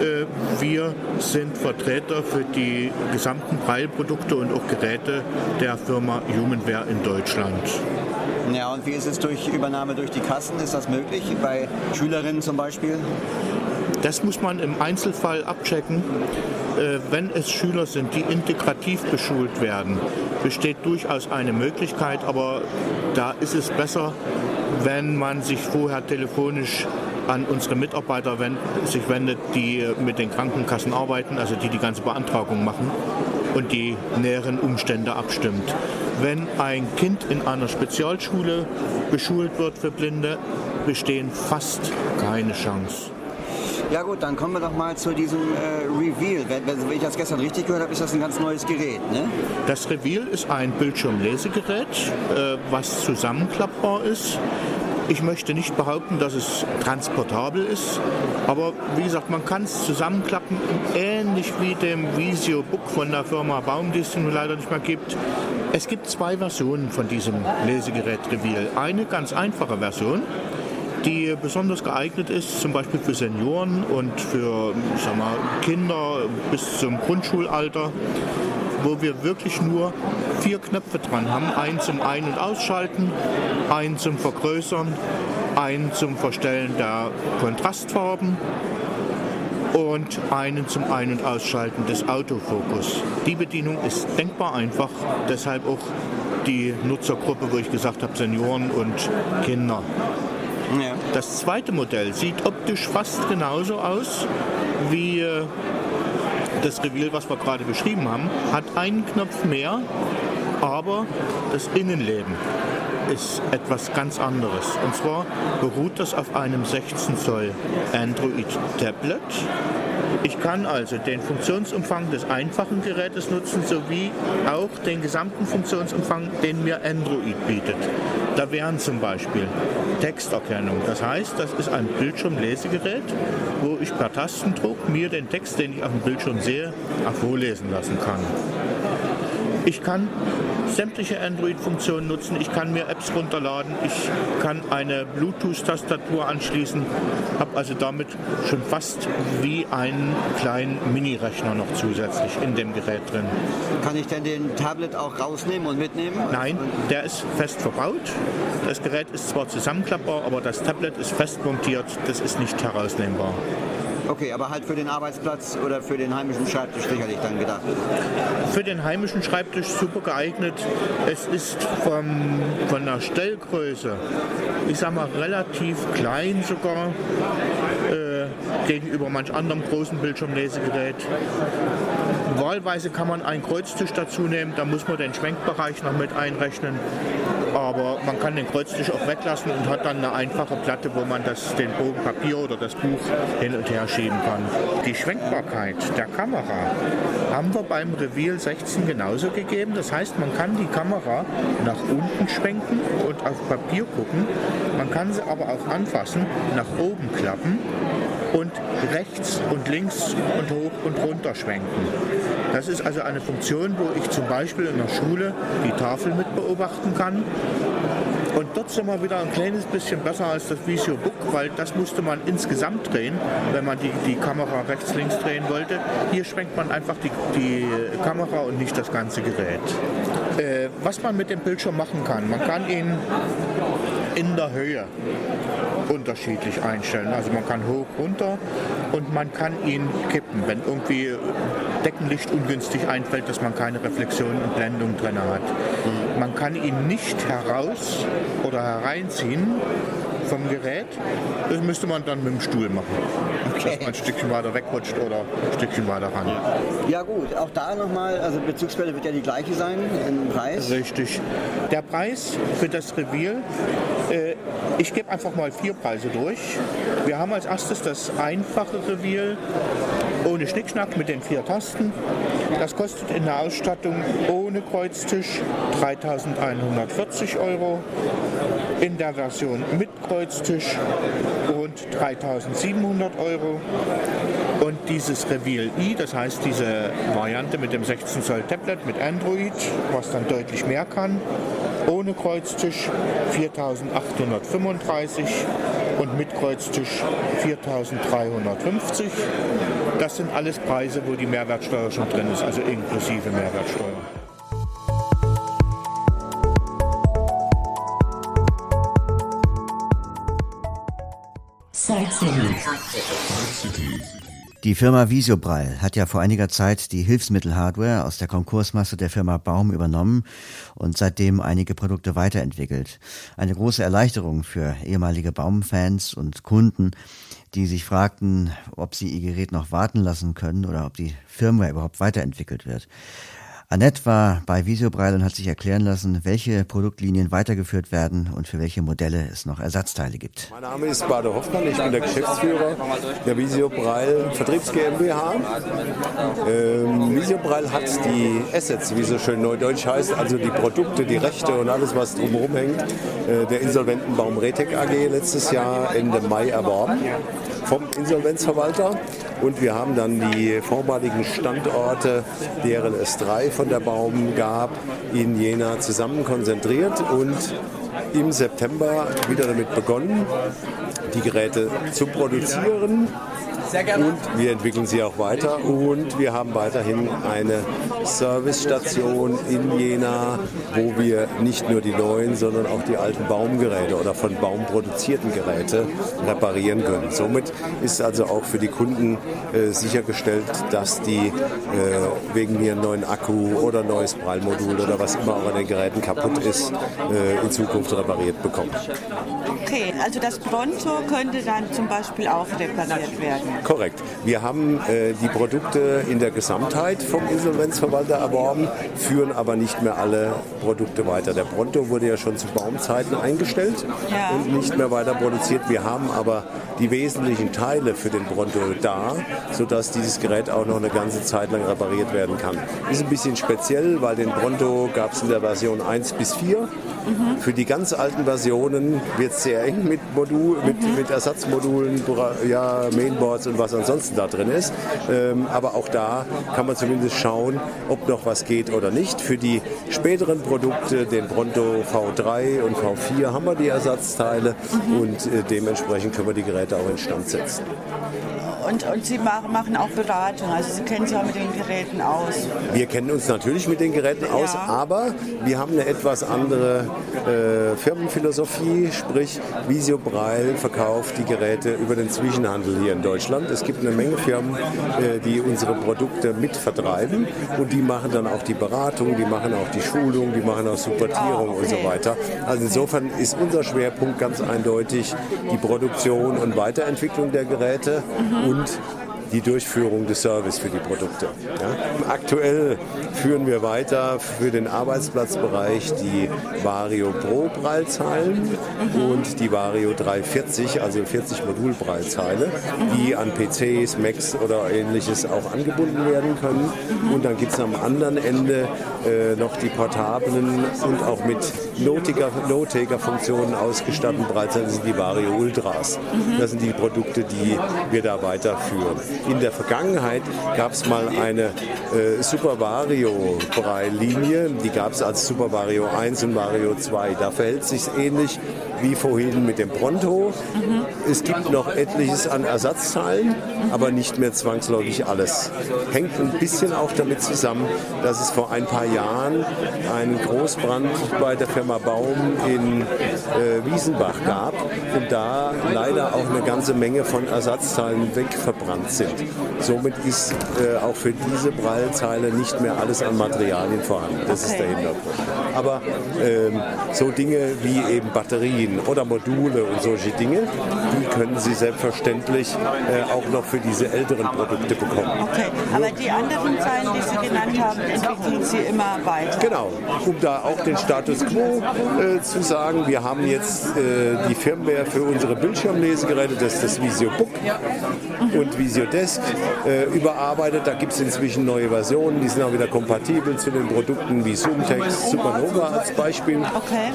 Äh, Wir sind Vertreter für die gesamten Preilprodukte und auch Geräte der Firma Humanware in Deutschland. Ja, und wie ist es durch Übernahme durch die Kassen? Ist das möglich? Bei Schülerinnen zum Beispiel? Das muss man im Einzelfall abchecken. Äh, Wenn es Schüler sind, die integrativ beschult werden, besteht durchaus eine Möglichkeit, aber da ist es besser, wenn man sich vorher telefonisch an unsere Mitarbeiter sich wendet, die mit den Krankenkassen arbeiten, also die die ganze Beantragung machen und die näheren Umstände abstimmt. Wenn ein Kind in einer Spezialschule beschult wird für Blinde, bestehen fast keine Chance. Ja gut, dann kommen wir doch mal zu diesem äh, Reveal. Wenn, wenn ich das gestern richtig gehört habe, ist das ein ganz neues Gerät, ne? Das Reveal ist ein Bildschirmlesegerät, äh, was zusammenklappbar ist. Ich möchte nicht behaupten, dass es transportabel ist, aber wie gesagt, man kann es zusammenklappen, ähnlich wie dem Visio Book von der Firma Baum, die es nun leider nicht mehr gibt. Es gibt zwei Versionen von diesem Lesegerät Reveal. Eine ganz einfache Version, die besonders geeignet ist, zum Beispiel für Senioren und für sag mal, Kinder bis zum Grundschulalter, wo wir wirklich nur vier Knöpfe dran haben. Einen zum Ein- und Ausschalten, einen zum Vergrößern, einen zum Verstellen der Kontrastfarben und einen zum Ein- und Ausschalten des Autofokus. Die Bedienung ist denkbar einfach, deshalb auch die Nutzergruppe, wo ich gesagt habe, Senioren und Kinder. Ja. Das zweite Modell sieht optisch fast genauso aus wie äh, das Reveal, was wir gerade beschrieben haben, hat einen Knopf mehr, aber das Innenleben ist etwas ganz anderes. Und zwar beruht das auf einem 16 Zoll Android Tablet Ich kann also den Funktionsumfang des einfachen Gerätes nutzen, sowie auch den gesamten Funktionsumfang, den mir Android bietet. Da wären zum Beispiel Texterkennung. Das heißt, das ist ein Bildschirmlesegerät, wo ich per Tastendruck mir den Text, den ich auf dem Bildschirm sehe, auch vorlesen lassen kann. Ich kann sämtliche Android-Funktionen nutzen. Ich kann mir Apps runterladen. Ich kann eine Bluetooth-Tastatur anschließen. Habe also damit schon fast wie einen kleinen Mini-Rechner noch zusätzlich in dem Gerät drin. Kann ich denn den Tablet auch rausnehmen und mitnehmen? Nein, der ist fest verbaut. Das Gerät ist zwar zusammenklappbar, aber das Tablet ist fest montiert. Das ist nicht herausnehmbar. Okay, aber halt für den Arbeitsplatz oder für den heimischen Schreibtisch sicherlich dann gedacht. Für den heimischen Schreibtisch super geeignet. Es ist vom, von der Stellgröße, ich sag mal, relativ klein sogar äh, gegenüber manch anderem großen Bildschirmlesegerät. Wahlweise kann man einen Kreuztisch dazu nehmen, da muss man den Schwenkbereich noch mit einrechnen. Aber man kann den Kreuztisch auch weglassen und hat dann eine einfache Platte, wo man das, den Bogen Papier oder das Buch hin und her schieben kann. Die Schwenkbarkeit der Kamera haben wir beim Reveal 16 genauso gegeben. Das heißt, man kann die Kamera nach unten schwenken und auf Papier gucken. Man kann sie aber auch anfassen, nach oben klappen und rechts und links und hoch und runter schwenken. Das ist also eine Funktion, wo ich zum Beispiel in der Schule die Tafel mit beobachten kann. Und dort sind wir wieder ein kleines bisschen besser als das Visio Book, weil das musste man insgesamt drehen, wenn man die, die Kamera rechts-links drehen wollte. Hier schwenkt man einfach die, die Kamera und nicht das ganze Gerät. Äh, was man mit dem Bildschirm machen kann, man kann ihn in der Höhe unterschiedlich einstellen. Also man kann hoch, runter und man kann ihn kippen, wenn irgendwie Deckenlicht ungünstig einfällt, dass man keine Reflexion und Blendung drin hat. Man kann ihn nicht heraus oder hereinziehen vom Gerät. Das müsste man dann mit dem Stuhl machen. Okay. Dass man ein Stückchen weiter wegrutscht oder ein Stückchen weiter ran. Ja gut, auch da nochmal, also Bezugsquelle wird ja die gleiche sein im Preis. Richtig. Der Preis für das Reveal, äh, ich gebe einfach mal vier Preise durch. Wir haben als erstes das einfache Reveal ohne Schnickschnack mit den vier Tasten. Das kostet in der Ausstattung ohne Kreuztisch 3.140 Euro. In der Version mit Kreuztisch rund 3.700 Euro. Und dieses Reveal i, das heißt diese Variante mit dem 16 Zoll Tablet mit Android, was dann deutlich mehr kann, ohne Kreuztisch 4.835 und mit Kreuztisch 4.350. Das sind alles Preise, wo die Mehrwertsteuer schon drin ist, also inklusive Mehrwertsteuer. Die Firma Visiobraille hat ja vor einiger Zeit die Hilfsmittelhardware aus der Konkursmasse der Firma Baum übernommen und seitdem einige Produkte weiterentwickelt. Eine große Erleichterung für ehemalige Baumfans und Kunden, die sich fragten, ob sie ihr Gerät noch warten lassen können oder ob die Firmware überhaupt weiterentwickelt wird. Annette war bei Visiobraille und hat sich erklären lassen, welche Produktlinien weitergeführt werden und für welche Modelle es noch Ersatzteile gibt. Mein Name ist Bade Hoffmann, ich bin der Geschäftsführer der Visiobraille Vertriebs GmbH. Ähm, Visiobraille hat die Assets, wie so schön neudeutsch heißt, also die Produkte, die Rechte und alles, was drumherum hängt, äh, der Insolventenbaum Retec AG letztes Jahr Ende Mai erworben vom Insolvenzverwalter. Und wir haben dann die vormaligen Standorte, deren es drei von der Baum gab, in Jena zusammen konzentriert und im September wieder damit begonnen, die Geräte zu produzieren. Und wir entwickeln sie auch weiter und wir haben weiterhin eine Servicestation in Jena, wo wir nicht nur die neuen, sondern auch die alten Baumgeräte oder von Baum produzierten Geräte reparieren können. Somit ist also auch für die Kunden äh, sichergestellt, dass die äh, wegen mir einen neuen Akku oder neues Prallmodul oder was immer auch an den Geräten kaputt ist, äh, in Zukunft repariert bekommen. Okay, also das Pronto könnte dann zum Beispiel auch repariert werden. Korrekt. Wir haben äh, die Produkte in der Gesamtheit vom Insolvenzverwalter erworben, führen aber nicht mehr alle Produkte weiter. Der Pronto wurde ja schon zu Baumzeiten eingestellt Ja. und nicht mehr weiter produziert. Wir haben aber die wesentlichen Teile für den Pronto da, sodass dieses Gerät auch noch eine ganze Zeit lang repariert werden kann. Ist ein bisschen speziell, weil den Pronto gab es in der Version 1 bis 4. Für die ganz alten Versionen wird es sehr eng mit, Modul, mit, mit Ersatzmodulen, ja, Mainboards und was ansonsten da drin ist. Ähm, aber auch da kann man zumindest schauen, ob noch was geht oder nicht. Für die späteren Produkte, den Pronto V3 und V4, haben wir die Ersatzteile und äh, dementsprechend können wir die Geräte auch instand setzen. Und, und Sie machen, auch Beratung, also Sie kennen sich auch mit den Geräten aus. Wir kennen uns natürlich mit den Geräten aus, Ja. aber wir haben eine etwas andere äh, Firmenphilosophie, sprich Visio Braille verkauft die Geräte über den Zwischenhandel hier in Deutschland. Es gibt eine Menge Firmen, äh, die unsere Produkte mit vertreiben und die machen dann auch die Beratung, die machen auch die Schulung, die machen auch Supportierung und so weiter. Also insofern ist unser Schwerpunkt ganz eindeutig die Produktion und Weiterentwicklung der Geräte und and die Durchführung des Service für die Produkte. Ja. Aktuell führen wir weiter für den Arbeitsplatzbereich die Vario Pro Prallzeilen und die Vario 340, also 40 Modul Prallzeile, die an PCs, Macs oder ähnliches auch angebunden werden können. Und dann gibt es am anderen Ende äh, noch die portablen und auch mit Nottaker-Funktionen ausgestatteten Prallzeilen, das sind die Vario Ultras. Das sind die Produkte, die wir da weiterführen. In der Vergangenheit gab es mal eine äh, Super Vario Linie, die gab es als Super Vario 1 und Vario 2. Da verhält sich ähnlich wie vorhin mit dem Pronto. Es gibt noch etliches an Ersatzteilen, aber nicht mehr zwangsläufig alles. Hängt ein bisschen auch damit zusammen, dass es vor ein paar Jahren einen Großbrand bei der Firma Baum in äh, Wiesenbach gab und da leider auch eine ganze Menge von Ersatzteilen wegverbrannt sind. Somit ist äh, auch für diese Prallzeile nicht mehr alles an Materialien vorhanden. Das ist der Hintergrund. Aber ähm, so Dinge wie eben Batterien oder Module und solche Dinge, die können Sie selbstverständlich äh, auch noch für diese älteren Produkte bekommen. Okay, aber die anderen Zeilen, die Sie genannt haben, entwickeln Sie immer weiter. Genau, um da auch den Status quo äh, zu sagen, wir haben jetzt äh, die Firmware für unsere Bildschirmlesegeräte, das ist das Visio Book und Visio Desk, äh, überarbeitet. Da gibt es inzwischen neue Versionen, die sind auch wieder kompatibel zu den Produkten wie Zoomtext, Supernova als Beispiel. Okay.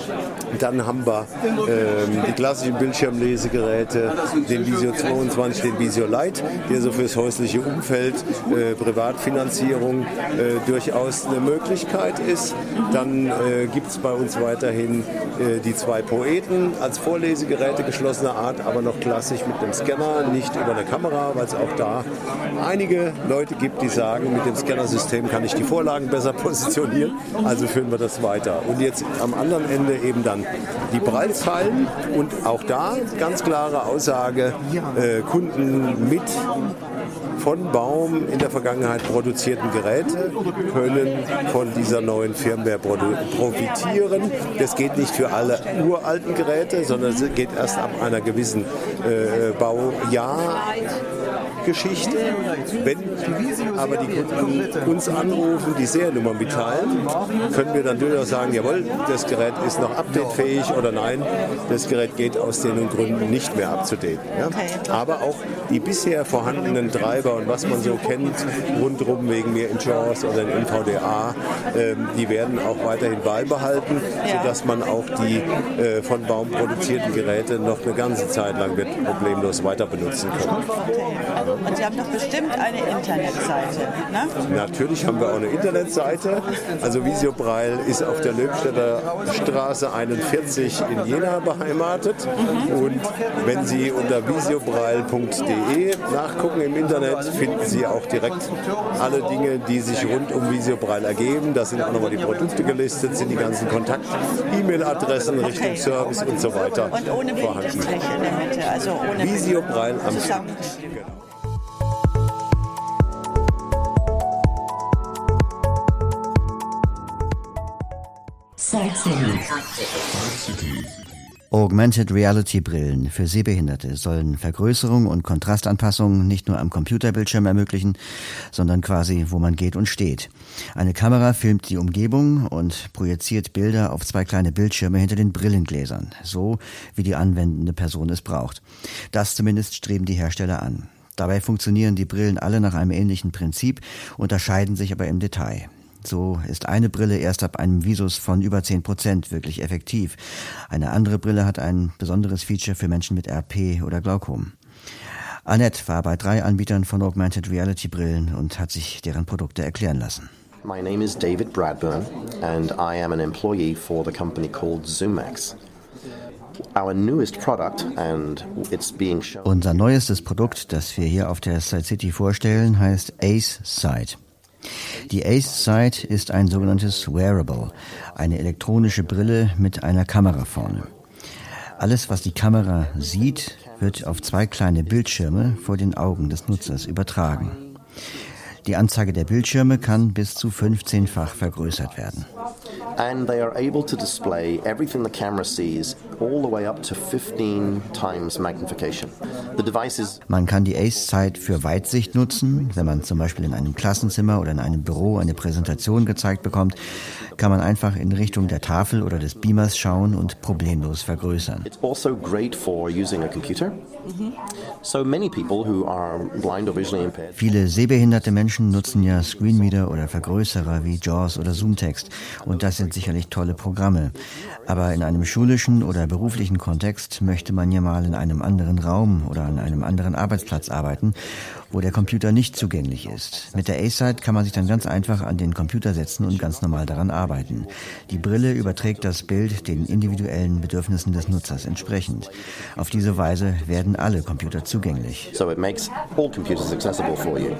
Dann haben wir ähm, die klassischen Bildschirmlesegeräte, den Visio 22, den Visio Lite, der so fürs häusliche Umfeld, äh, Privatfinanzierung äh, durchaus eine Möglichkeit ist. Dann äh, gibt es bei uns weiterhin äh, die zwei Poeten als Vorlesegeräte geschlossener Art, aber noch klassisch mit dem Scanner, nicht über eine Kamera, weil es auch da einige Leute gibt, die sagen, mit dem Scannersystem kann ich die Vorlagen besser positionieren. Also führen wir das weiter. Und jetzt am anderen Ende eben dann die Prallzeilen und auch da ganz klare Aussage, äh, Kunden mit von Baum in der Vergangenheit produzierten Geräte können von dieser neuen Firmware profitieren. Das geht nicht für alle uralten Geräte, sondern es geht erst ab einer gewissen äh, Baujahr. Geschichte. Wenn aber die Kunden uns anrufen, die Seriennummer mitteilen, können wir dann durchaus sagen, jawohl, das Gerät ist noch updatefähig oder nein, das Gerät geht aus den Gründen nicht mehr abzudaten. Ja? Aber auch die bisher vorhandenen Treiber und was man so kennt, rundherum wegen mir in JAWS oder in NVDA, ähm, die werden auch weiterhin beibehalten, sodass man auch die äh, von Baum produzierten Geräte noch eine ganze Zeit lang wird problemlos weiter benutzen können. Und Sie haben doch bestimmt eine Internetseite, ne? Natürlich haben wir auch eine Internetseite. Also Visio Braille ist auf der Löbstädter Straße 41 in Jena beheimatet. Und wenn Sie unter visiobreil.de nachgucken im Internet, finden Sie auch direkt alle Dinge, die sich rund um Visio Braille ergeben. Da sind auch nochmal die Produkte gelistet, sind die ganzen Kontakt, E-Mail-Adressen Richtung Service und so weiter Und ohne vorhanden. In der Mitte, also ohne Visio Braille am Stück. Augmented Reality Brillen für Sehbehinderte sollen Vergrößerung und Kontrastanpassung nicht nur am Computerbildschirm ermöglichen, sondern quasi, wo man geht und steht. Eine Kamera filmt die Umgebung und projiziert Bilder auf zwei kleine Bildschirme hinter den Brillengläsern, so wie die anwendende Person es braucht. Das zumindest streben die Hersteller an. Dabei funktionieren die Brillen alle nach einem ähnlichen Prinzip, unterscheiden sich aber im Detail. So ist eine Brille erst ab einem Visus von über 10 Prozent wirklich effektiv. Eine andere Brille hat ein besonderes Feature für Menschen mit RP oder Glaukom. Annette war bei drei Anbietern von Augmented Reality Brillen und hat sich deren Produkte erklären lassen. My name is David Bradburn and I am an employee for the company called ZoomX. Our newest product and it's being shown Unser neuestes Produkt, das wir hier auf der Side City vorstellen, heißt Ace Sight. Die Ace Sight ist ein sogenanntes Wearable, eine elektronische Brille mit einer Kamera vorne. Alles, was die Kamera sieht, wird auf zwei kleine Bildschirme vor den Augen des Nutzers übertragen. Die Anzeige der Bildschirme kann bis zu 15-fach vergrößert werden. and they are able to display everything the camera sees all the way up to 15 times magnification. The device is Man kann die Ace-Zeit für Weitsicht nutzen. Wenn man zum Beispiel in einem Klassenzimmer oder in einem Büro eine Präsentation gezeigt bekommt, kann man einfach in Richtung der Tafel oder des Beamers schauen und problemlos vergrößern. It's also great for using a computer. Viele sehbehinderte Menschen nutzen ja Screenreader oder Vergrößerer wie JAWS oder Zoomtext und das sind sicherlich tolle Programme. Aber in einem schulischen oder beruflichen Kontext möchte man ja mal in einem anderen Raum oder an einem anderen Arbeitsplatz arbeiten, wo der Computer nicht zugänglich ist. Mit der A-Side kann man sich dann ganz einfach an den Computer setzen und ganz normal daran arbeiten. Die Brille überträgt das Bild den individuellen Bedürfnissen des Nutzers entsprechend. Auf diese Weise werden alle Computer zugänglich. so it makes all computers accessible for you.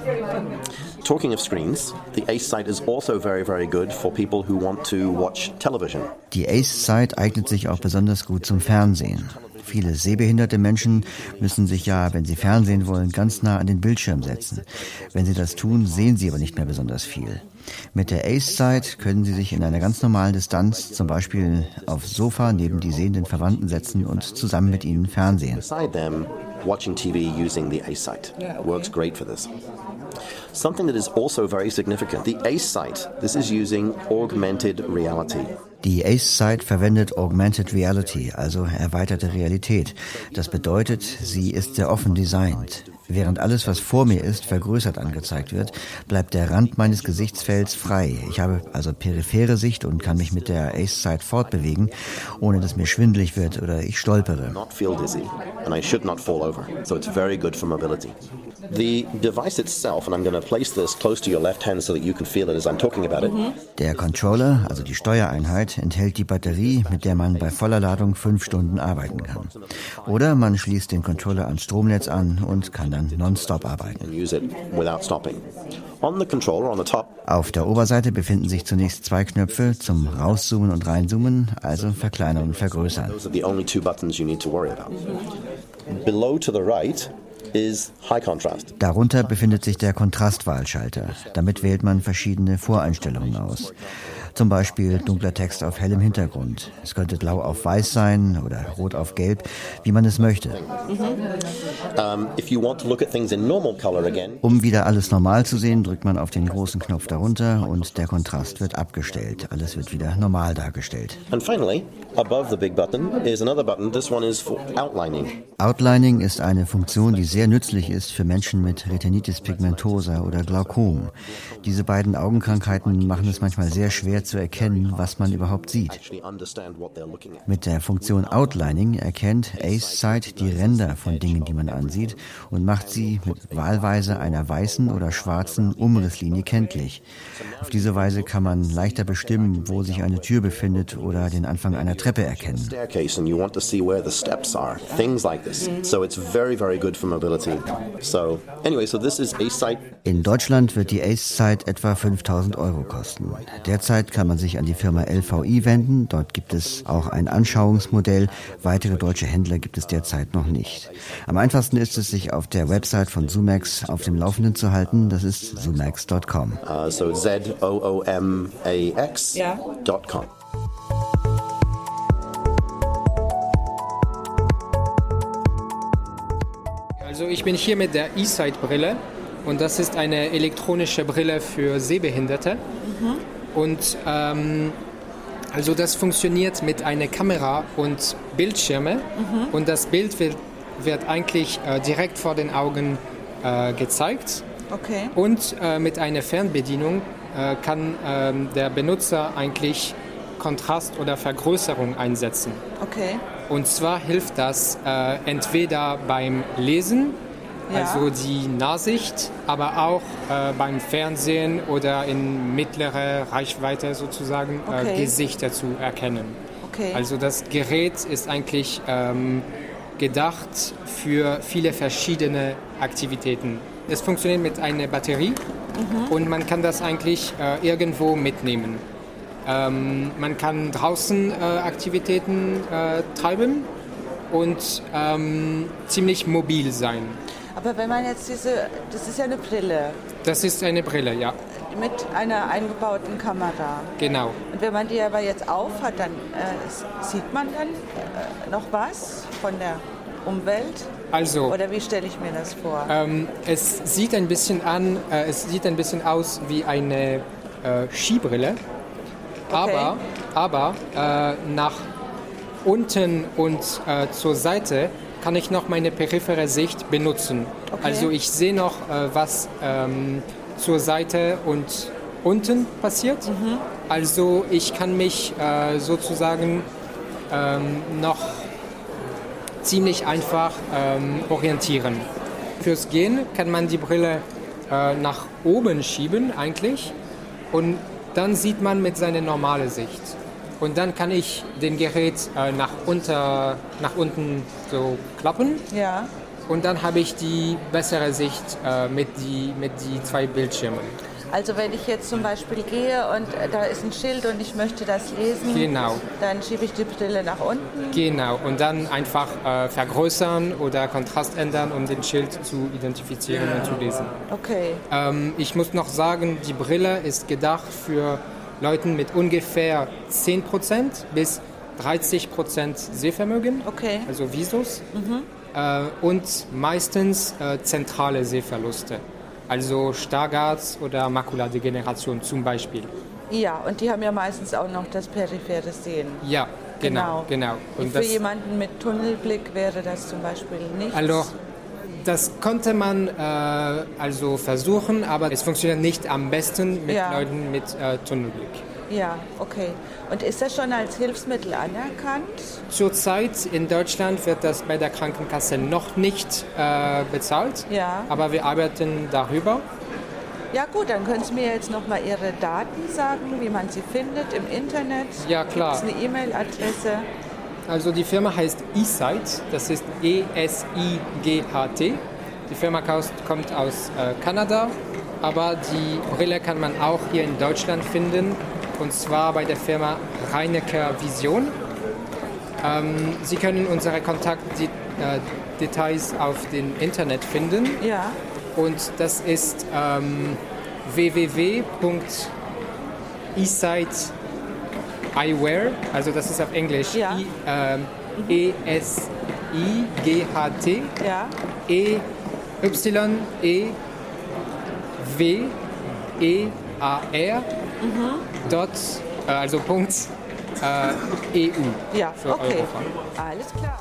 Talking of screens, the Ace Sight is also very, very good for people who want to watch television. Die Ace-Sight eignet sich auch besonders gut zum Fernsehen. Viele sehbehinderte Menschen müssen sich ja, wenn sie Fernsehen wollen, ganz nah an den Bildschirm setzen. Wenn sie das tun, sehen sie aber nicht mehr besonders viel. Mit der Ace-Sight können sie sich in einer ganz normalen Distanz, zum Beispiel aufs Sofa neben die sehenden Verwandten setzen und zusammen mit ihnen fernsehen. Beside them, watching TV using the Ace Sight works great for this. Something that is also very significant the Ace Sight, this is using augmented reality. Die Ace-Sight verwendet Augmented Reality, also erweiterte Realität. Das bedeutet, sie ist sehr offen designt. Während alles, was vor mir ist, vergrößert angezeigt wird, bleibt der Rand meines Gesichtsfelds frei. Ich habe also periphere Sicht und kann mich mit der Ace-Sight fortbewegen, ohne dass mir schwindelig wird oder ich stolpere. Not feel dizzy, and I should not fall over. So it's very good for mobility. The device itself, and I'm going to place this close to your left hand so that you can feel it as I'm talking about it. Der Controller, also die Steuereinheit, enthält die Batterie, mit der man bei voller Ladung fünf Stunden arbeiten kann. Oder man schließt den Controller ans Stromnetz an und kann dann nonstop arbeiten. and use it without stopping. On the controller on the top, Auf der Oberseite befinden sich zunächst zwei Knöpfe zum Rauszoomen und Reinzoomen, also verkleinern und vergrößern. those are the only two buttons you need to worry about. Below to the right. Darunter befindet sich der Kontrastwahlschalter. Damit wählt man verschiedene Voreinstellungen aus. Zum Beispiel dunkler Text auf hellem Hintergrund. Es könnte blau auf weiß sein oder rot auf gelb, wie man es möchte. Um, wieder alles normal zu sehen, drückt man auf den großen Knopf darunter und der Kontrast wird abgestellt. Alles wird wieder normal dargestellt. and finally, above the big button is another button. This one is for outlining. Outlining ist eine Funktion, die sehr nützlich ist für Menschen mit Retinitis pigmentosa oder Glaukom. Diese beiden Augenkrankheiten machen es manchmal sehr schwer zu erkennen, was man überhaupt sieht. Mit der Funktion Outlining erkennt Ace Sight die Ränder von Dingen, die man ansieht und macht sie mit wahlweise einer weißen oder schwarzen Umrisslinie kenntlich. Auf diese Weise kann man leichter bestimmen, wo sich eine Tür befindet oder den Anfang einer Treppe erkennen. Staircase, and you want to see where the steps are. Things like this. So it's very, very good for mobility. So anyway, so this is a site. In Deutschland wird die Ace-Zeit etwa 5000 Euro kosten. Derzeit kann man sich an die Firma LVI wenden. Dort gibt es auch ein Anschauungsmodell. Weitere deutsche Händler gibt es derzeit noch nicht. Am einfachsten ist es, sich auf der Website von Zoomax auf dem Laufenden zu halten. Das ist zoomax.com. Uh, so Z O Also ich bin hier mit der E-Sight-Brille und das ist eine elektronische Brille für Sehbehinderte. Und ähm, also das funktioniert mit einer Kamera und Bildschirme Mhm. und das Bild wird, wird eigentlich äh, direkt vor den Augen äh, gezeigt. Okay. Und äh, mit einer Fernbedienung äh, kann ähm, der Benutzer eigentlich Kontrast oder Vergrößerung einsetzen. Okay. Und zwar hilft das äh, entweder beim Lesen, Ja. also die Nahsicht, aber auch äh, beim Fernsehen oder in mittlerer Reichweite sozusagen Okay. äh, Gesichter zu erkennen. Okay. Also das Gerät ist eigentlich ähm, gedacht für viele verschiedene Aktivitäten. Es funktioniert mit einer Batterie Mhm. und man kann das eigentlich äh, irgendwo mitnehmen. Ähm, man kann draußen äh, Aktivitäten äh, treiben und ähm, ziemlich mobil sein. Aber wenn man jetzt diese, das ist ja eine Brille Das ist eine Brille, ja, mit einer eingebauten Kamera. genau. Und wenn man die aber jetzt auf hat, dann äh, sieht man dann äh, noch was von der Umwelt? Also, Oder wie stelle ich mir das vor? ähm, es sieht ein bisschen an, äh, es sieht ein bisschen aus wie eine äh, Skibrille, aber, aber äh, nach unten und äh, zur Seite kann ich noch meine periphere Sicht benutzen. Okay. Also ich sehe noch, äh, was ähm, zur Seite und unten passiert. Also ich kann mich äh, sozusagen ähm, noch ziemlich einfach ähm, orientieren. Fürs Gehen kann man die Brille äh, nach oben schieben eigentlich und dann sieht man mit seiner normalen Sicht. Und dann kann ich den Gerät äh, nach, unter, nach unten so klappen Ja. und dann habe ich die bessere Sicht äh, mit, die, mit die zwei Bildschirmen. Also wenn ich jetzt zum Beispiel gehe und äh, da ist ein Schild und ich möchte das lesen, Genau. dann schiebe ich die Brille nach unten. Genau, und dann einfach äh, vergrößern oder Kontrast ändern, um den Schild zu identifizieren und zu lesen. Okay. Ähm, ich muss noch sagen, die Brille ist gedacht für Leute mit ungefähr 10% bis 30% Sehvermögen, okay. also Visus, Mhm. äh, und meistens äh, zentrale Sehverluste, also Stargardt oder Makuladegeneration zum Beispiel. Ja, und die haben ja meistens auch noch das periphere Sehen. Ja, genau, genau. Und für jemanden mit Tunnelblick wäre das zum Beispiel nichts. Also, das konnte man äh, also versuchen, aber es funktioniert nicht am besten mit Ja. Leuten mit äh, Tunnelblick. Ja, okay. Und ist das schon als Hilfsmittel anerkannt? Zurzeit in Deutschland wird das bei der Krankenkasse noch nicht äh, bezahlt, Ja. aber wir arbeiten darüber. Ja gut, dann können Sie mir jetzt noch mal Ihre Daten sagen, wie man sie findet im Internet. Ja, klar. Gibt's eine E-Mail-Adresse? Also die Firma heißt eSight, das ist E-S-I-G-H-T. Die Firma kommt aus äh, Kanada, aber die Brille kann man auch hier in Deutschland finden und zwar bei der Firma Reinecker Vision. Ähm, Sie können unsere Kontaktdetails auf dem Internet finden. Ja. Und das ist ähm, www.eSight.eyewear, also das ist auf Englisch. Ja. I, ähm, E-S-I-G-H-T. Ja. E Y E W E A R dot äh, also Punkt äh, EU. Ja, für okay. Europa. Alles klar.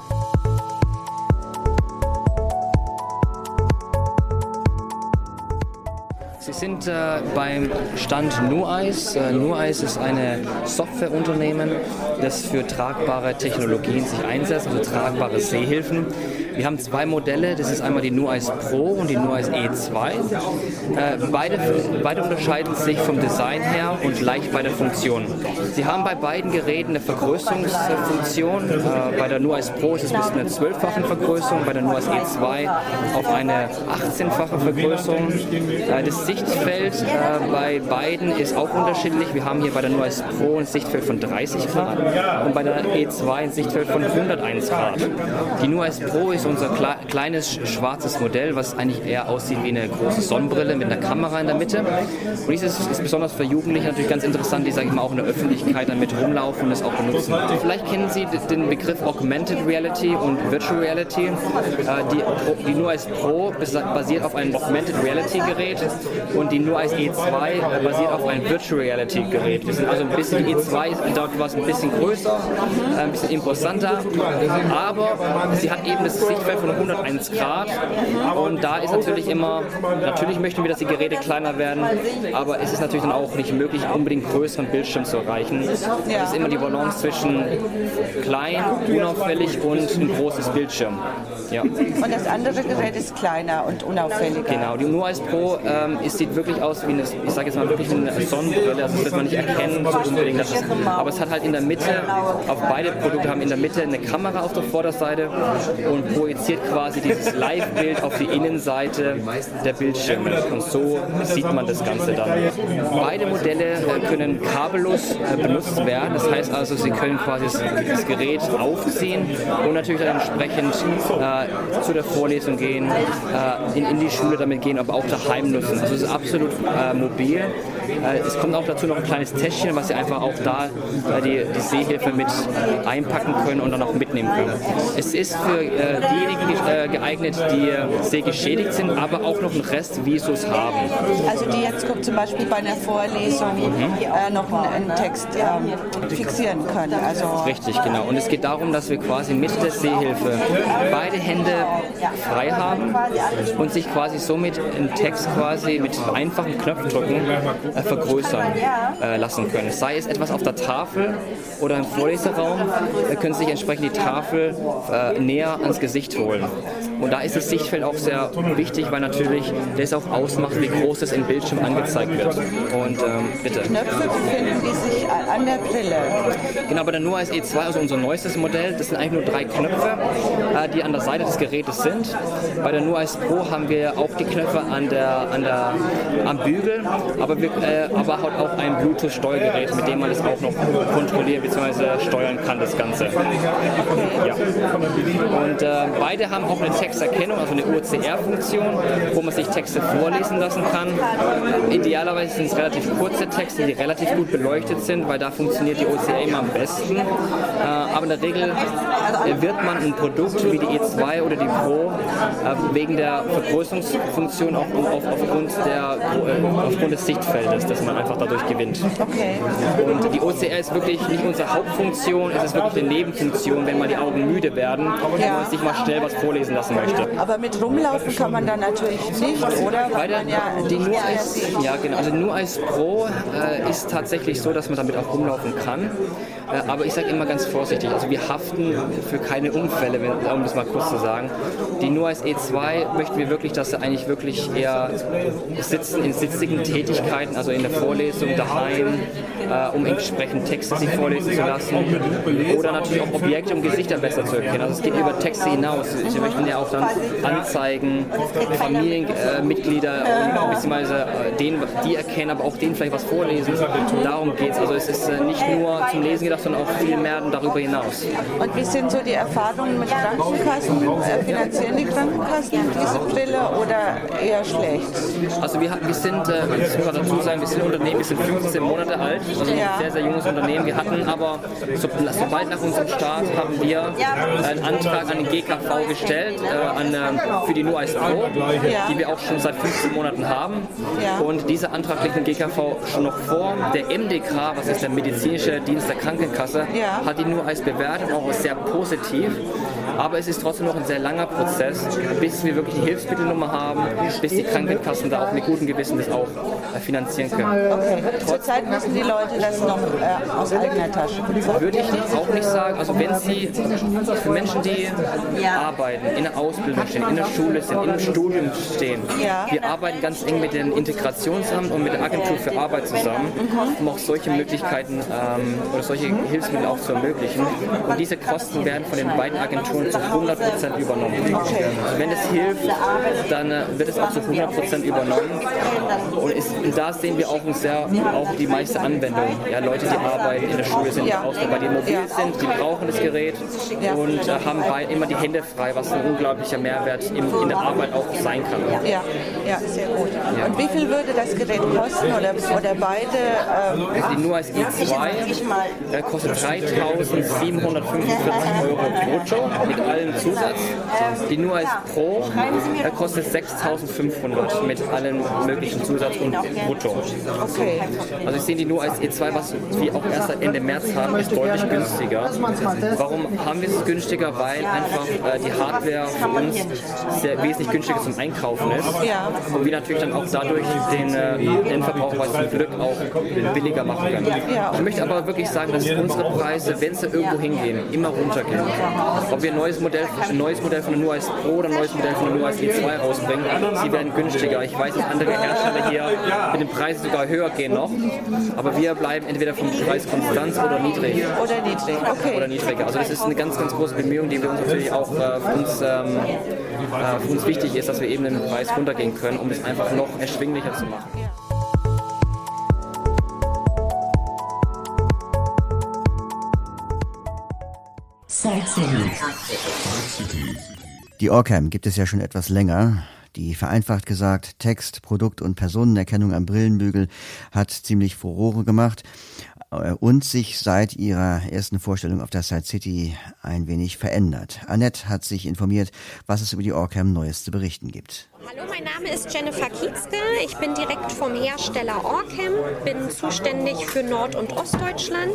Sie sind äh, beim Stand NuEyes. Äh, NuEyes ist ein Softwareunternehmen, das für tragbare Technologien sich einsetzt, also tragbare Sehhilfen. Wir haben zwei Modelle, das ist einmal die NuEyes Pro und die NuEyes E2. Äh, beide, beide unterscheiden sich vom Design her und leicht bei der Funktion. Sie haben bei beiden Geräten eine Vergrößerungsfunktion. Äh, bei der NuEyes Pro ist es bis zu einer 12-fachen Vergrößerung, bei der NuEyes E2 auf eine 18-fache Vergrößerung. Äh, das Sichtfeld äh, bei beiden ist auch unterschiedlich. Wir haben hier bei der NuEyes Pro ein Sichtfeld von 30 Grad und bei der E2 ein Sichtfeld von 101 Grad. Die NuEyes Pro ist ist unser kle kleines schwarzes Modell, was eigentlich eher aussieht wie eine große Sonnenbrille mit einer Kamera in der Mitte. Und dieses ist besonders für Jugendliche natürlich ganz interessant, die, sage ich mal, auch in der Öffentlichkeit damit rumlaufen und das auch benutzen. Vielleicht kennen Sie den Begriff Augmented Reality und Virtual Reality. Äh, die, die NUICE Pro basiert auf einem Augmented Reality Gerät und die NUICE E2 basiert auf einem Virtual Reality Gerät. Das sind also ein bisschen, die E2 dort war es ein bisschen größer, ein bisschen imposanter, aber sie hat eben das Sichtfeld von 101 Grad und da ist natürlich immer, natürlich möchten wir, dass die Geräte kleiner werden, aber es ist natürlich dann auch nicht möglich, unbedingt größeren Bildschirm zu erreichen. Es ist immer die Balance zwischen klein, unauffällig und ein großes Bildschirm. Ja. Und das andere Gerät ist kleiner und unauffälliger. Genau, die Nuice Pro ähm, es sieht wirklich aus wie eine, ich sage jetzt mal wirklich eine Sonnenbrille, also das wird man nicht erkennen so unbedingt. Das ist, aber es hat halt in der Mitte, auf beide Produkte haben in der Mitte eine Kamera auf der Vorderseite und projiziert quasi dieses Live-Bild auf die Innenseite der Bildschirme. Und so sieht man das Ganze dann. Beide Modelle können kabellos äh, benutzt werden. Das heißt also, Sie können quasi das, das Gerät aufziehen und natürlich dann entsprechend äh, zu der Vorlesung gehen, äh, in, in, die Schule damit gehen, aber auch daheim nutzen. Also es ist absolut äh, mobil. Äh, es kommt auch dazu noch ein kleines Täschchen, was Sie einfach auch da äh, die, die Sehhilfe mit einpacken können und dann auch mitnehmen können. Es ist für äh, diejenigen geeignet, die sehgeschädigt sind, aber auch noch einen Rest Visus haben. Also die jetzt zum Beispiel bei einer Vorlesung mhm. noch einen, Text ähm, fixieren können. Also Richtig, genau. Und es geht darum, dass wir quasi mit der Sehhilfe beide Hände frei haben und sich quasi somit einen Text quasi mit einfachen Knopfdrücken äh, vergrößern äh, lassen können. Sei es etwas auf der Tafel oder im Vorleseraum, äh, können Sie sich entsprechend die Tafel äh, näher ans Gesicht holen. Und da ist das Sichtfeld auch sehr wichtig, weil natürlich das auch ausmacht, wie groß es im Bildschirm angezeigt wird. Und ähm, bitte. Knöpfe befinden die sich an der Brille. Genau, bei der NUAS E2, also unser neuestes Modell, das sind eigentlich nur drei Knöpfe, äh, die an der Seite des Gerätes sind. Bei der NUAS Pro haben wir auch die Knöpfe an der, an der, am Bügel, aber, wir, äh, aber halt auch ein Bluetooth-Steuergerät, mit dem man das auch noch kontrollieren bzw. steuern kann, das Ganze. Ja. Und äh, beide haben auch eine Texterkennung, also eine OCR-Funktion, wo man sich Texte vorlesen lassen kann. Idealerweise sind es relativ kurze Texte, die relativ gut beleuchtet sind, weil da funktioniert die OCR immer am besten. Äh, aber in der Regel wird man ein Produkt wie die E2 oder die Pro äh, wegen der Vergrößerungsfunktion auch auf, aufgrund, der, äh, aufgrund des Sichtfeldes, das man einfach dadurch gewinnt. Okay. Und die OCR ist wirklich nicht unsere Hauptfunktion, es ist wirklich eine Nebenfunktion, wenn mal die Augen müde werden und Ja. man sich mal schnell was vorlesen lassen möchte. Aber mit rumlaufen kann man dann natürlich nicht, oder? Bei der, ja die nur als, ja genau, also nur als Pro äh, ist tatsächlich so, dass man damit auch rumlaufen kann. Äh, aber ich sage immer ganz vorsichtig, also wir haften für keine Unfälle, wenn, um das mal kurz zu sagen. Die nur als E2 möchten wir wirklich, dass sie eigentlich wirklich eher sitzen in sitzigen Tätigkeiten, also in der Vorlesung, daheim, äh, um entsprechend Texte sich vorlesen zu lassen. Oder natürlich auch Objekte, um Gesichter besser zu erkennen. Also es geht über Texte hinaus. Sie möchten ja auch dann Anzeigen, Familienmitglieder, äh, beziehungsweise äh, denen, die erkennen, aber auch denen vielleicht was vorlesen. Darum geht es. Also es ist äh, nicht nur zum Lesen gedacht, sondern auch viel mehr darüber hinaus. Und wie sind so die Erfahrungen mit Krankenkassen? Äh, Finanzieren die Krankenkassen diese Brille oder eher schlecht? Also wir, wir sind, äh, das muss dazu sagen, wir sind ein Unternehmen, wir sind 15 Monate alt, also ein sehr, sehr junges Unternehmen. Wir hatten aber, so, sobald nach unserem Start, haben wir einen Antrag an den GKV gestellt, äh, an, ähm, für die NUICE Pro, die wir auch schon seit 15 Monaten haben. Und dieser Antrag liegt dem GKV schon noch vor. Der MDK, was ist der medizinische Dienst der Krankenkasse, hat die NUICE bewertet, auch sehr positiv. Aber es ist trotzdem noch ein sehr langer Prozess, bis wir wirklich die Hilfsmittelnummer haben, bis die Krankenkassen da auch mit gutem Gewissen das auch äh, finanzieren können. Okay. Zurzeit müssen die Leute das noch äh, aus eigener Tasche bezahlen. Würde ich auch nicht sagen. Also wenn Sie für Menschen, die arbeiten, in der Ausbildung stehen, in der Schule sind, im Studium stehen, Ja. wir arbeiten ganz eng mit dem Integrationsamt und mit der Agentur für Arbeit zusammen, um auch solche Möglichkeiten ähm, oder solche Hilfsmittel auch zu ermöglichen. Und diese Kosten werden von den beiden Agenturen zu 100% übernommen. Wenn es hilft, dann äh, wird es auch zu 100% übernommen. Und, ist, und da sehen wir auch sehr, auch die meiste Anwendung. Ja, Leute, die arbeiten in der Schule, sind Ja. ja. Ausländer, die mobil Ja. sind, die brauchen das Gerät und äh, haben bei, immer die Hände frei, was ein unglaublicher Mehrwert im, in der Arbeit auch sein kann. Ja, ja, sehr gut. Und wie viel würde das Gerät kosten oder, oder beide? Ähm, Also die Nuance i2 äh, kostet 3.745 Euro brutto mit allem Zusatz. Die Nuance Pro äh, kostet 6.500 mit allem möglichen Zusatz und brutto. Okay. Also ich sehe die Nuance E2, was wir auch erst Ende März haben, ist deutlich günstiger. Warum haben wir es günstiger? Weil einfach äh, die Hardware für uns sehr wesentlich günstiger zum Einkaufen ist. Und wir natürlich dann auch dadurch den äh, Endverbraucher zum Glück auch billiger machen können. Ich möchte aber wirklich sagen, dass unsere Preise, wenn sie irgendwo hingehen, immer runtergehen. Ob wir ein neues Modell, ein neues Modell von der Nuance Pro oder ein neues Modell von der Nuance E2 rausbringen, sie werden günstiger. Ich weiß, dass andere Hersteller hier mit den Preisen sogar höher gehen noch, aber wir bleiben entweder vom Preis konstant oder niedrig. Oder niedrig, okay. Oder niedriger. Also das ist eine ganz, ganz große Bemühung, die wir uns natürlich auch äh, für, uns, ähm, äh, für uns wichtig ist, dass wir eben den Preis runtergehen können, um es einfach noch erschwinglicher zu machen. Die Orcam gibt es ja schon etwas länger. Die vereinfacht gesagt Text-, Produkt- und Personenerkennung am Brillenbügel hat ziemlich Furore gemacht äh, und sich seit ihrer ersten Vorstellung auf der Side City ein wenig verändert. Annette hat sich informiert, was es über die Orcam Neues zu berichten gibt. Hallo, mein Name ist Jennifer Kietzke. Ich bin direkt vom Hersteller Orcam, bin zuständig für Nord- und Ostdeutschland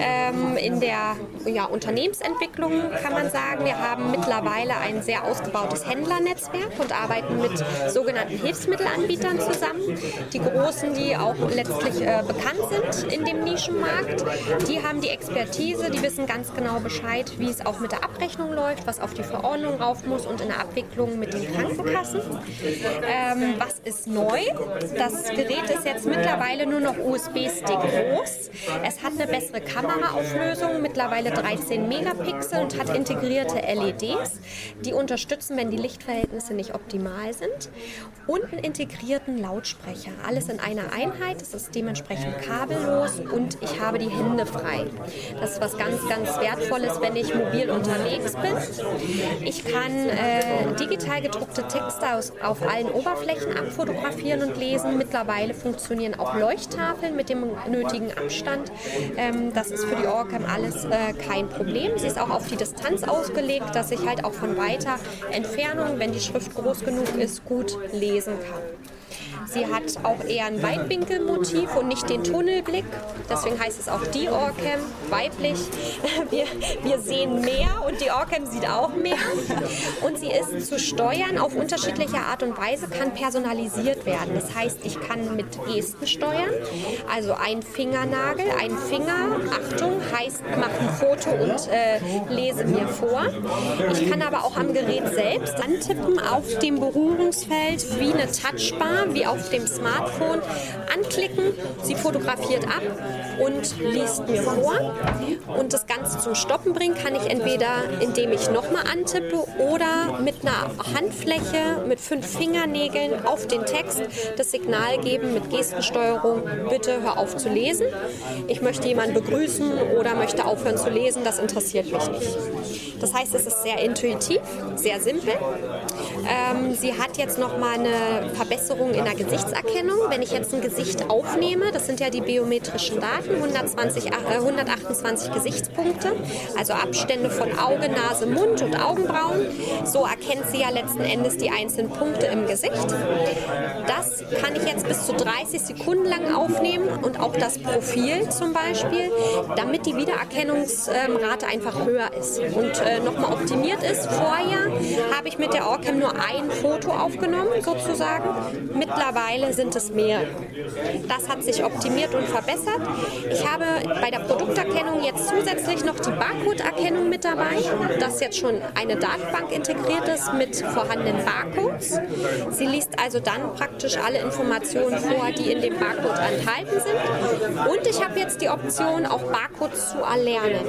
ähm, in der ja, Unternehmensentwicklung, kann man sagen. Wir haben mittlerweile ein sehr ausgebautes Händlernetzwerk und arbeiten mit sogenannten Hilfsmittelanbietern zusammen. Die großen, die auch letztlich äh, bekannt sind in dem Nischenmarkt, die haben die Expertise, die wissen ganz genau Bescheid, wie es auch mit der Abrechnung läuft, was auf die Verordnung rauf muss und in der Abwicklung mit den Krankenkassen. Ähm, was ist neu? Das Gerät ist jetzt mittlerweile nur noch USB-Stick groß. Es hat eine bessere Kameraauflösung, mittlerweile 13 Megapixel und hat integrierte LEDs, die unterstützen, wenn die Lichtverhältnisse nicht optimal sind. Und einen integrierten Lautsprecher. Alles in einer Einheit. Es ist dementsprechend kabellos und ich habe die Hände frei. Das ist was ganz, ganz Wertvolles, wenn ich mobil unterwegs bin. Ich kann äh, digital gedruckte Texte aus, auf allen Oberflächen abfotografieren und lesen. Mittlerweile funktionieren auch Leuchttafeln mit dem nötigen Abstand. Ähm, das ist für die Orcam alles äh, kein Problem. Sie ist auch auf die Distanz ausgelegt, dass ich halt auch von weiter Entfernung, wenn die Schrift groß genug ist, gut lesen kann. Sie hat auch eher ein Weitwinkelmotiv und nicht den Tunnelblick. Deswegen heißt es auch die Orcam, weiblich. Wir, wir sehen mehr und die Orcam sieht auch mehr. Und sie ist zu steuern auf unterschiedliche Art und Weise, kann personalisiert werden. Das heißt, ich kann mit Gesten steuern. Also ein Fingernagel, ein Finger, Achtung, heißt, mach ein Foto und äh, lese mir vor. Ich kann aber auch am Gerät selbst antippen auf dem Berührungsfeld wie eine Touchbar, wie auf dem Smartphone, anklicken. Sie fotografiert ab und liest mir vor. Und das Ganze zum Stoppen bringen kann ich entweder, indem ich nochmal antippe oder mit einer Handfläche mit fünf Fingernägeln auf den Text das Signal geben mit Gestensteuerung, bitte hör auf zu lesen. Ich möchte jemanden begrüßen oder möchte aufhören zu lesen, das interessiert mich nicht. Das heißt, es ist sehr intuitiv, sehr simpel. Ähm, sie hat jetzt nochmal eine Verbesserung in der Gesichtserkennung. Wenn ich jetzt ein Gesicht aufnehme, das sind ja die biometrischen Daten, 120, äh, 128 Gesichtspunkte, also Abstände von Auge, Nase, Mund und Augenbrauen. So erkennt sie ja letzten Endes die einzelnen Punkte im Gesicht. Das kann ich jetzt bis zu 30 Sekunden lang aufnehmen und auch das Profil zum Beispiel, damit die Wiedererkennungsrate einfach höher ist und äh, nochmal optimiert ist. Vorher habe ich mit der Orcam nur ein Foto aufgenommen, sozusagen. Mittlerweile sind es mehr. Das hat sich optimiert und verbessert. Ich habe bei der Produkterkennung jetzt zusätzlich noch die Barcode-Erkennung mit dabei, das jetzt schon eine Datenbank integriert ist mit vorhandenen Barcodes. Sie liest also dann praktisch alle Informationen vor, die in dem Barcode enthalten sind. Und ich habe jetzt die Option, auch Barcodes zu erlernen,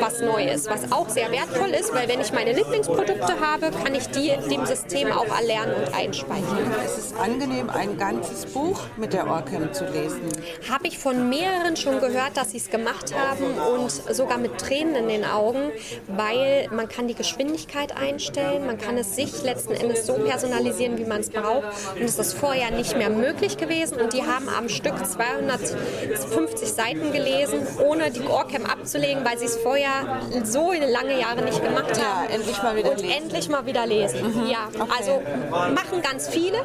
was neu ist, was auch sehr wertvoll ist, weil wenn ich meine Lieblingsprodukte habe, kann ich die dem System auch erlernen und einspeichern. Es ist angenehm, ein ganzes Buch mit der Orcam zu lesen? Habe ich von mehreren schon gehört, dass sie es gemacht haben und sogar mit Tränen in den Augen, weil man kann die Geschwindigkeit einstellen, man kann es sich letzten Endes so personalisieren, wie man es braucht und es ist vorher nicht mehr möglich gewesen und die haben am Stück 250 Seiten gelesen, ohne die Orcam abzulegen, weil sie es vorher so lange Jahre nicht gemacht haben. Ja, endlich mal wieder und lesen. endlich mal wieder lesen. Ja, Okay. also machen ganz viele,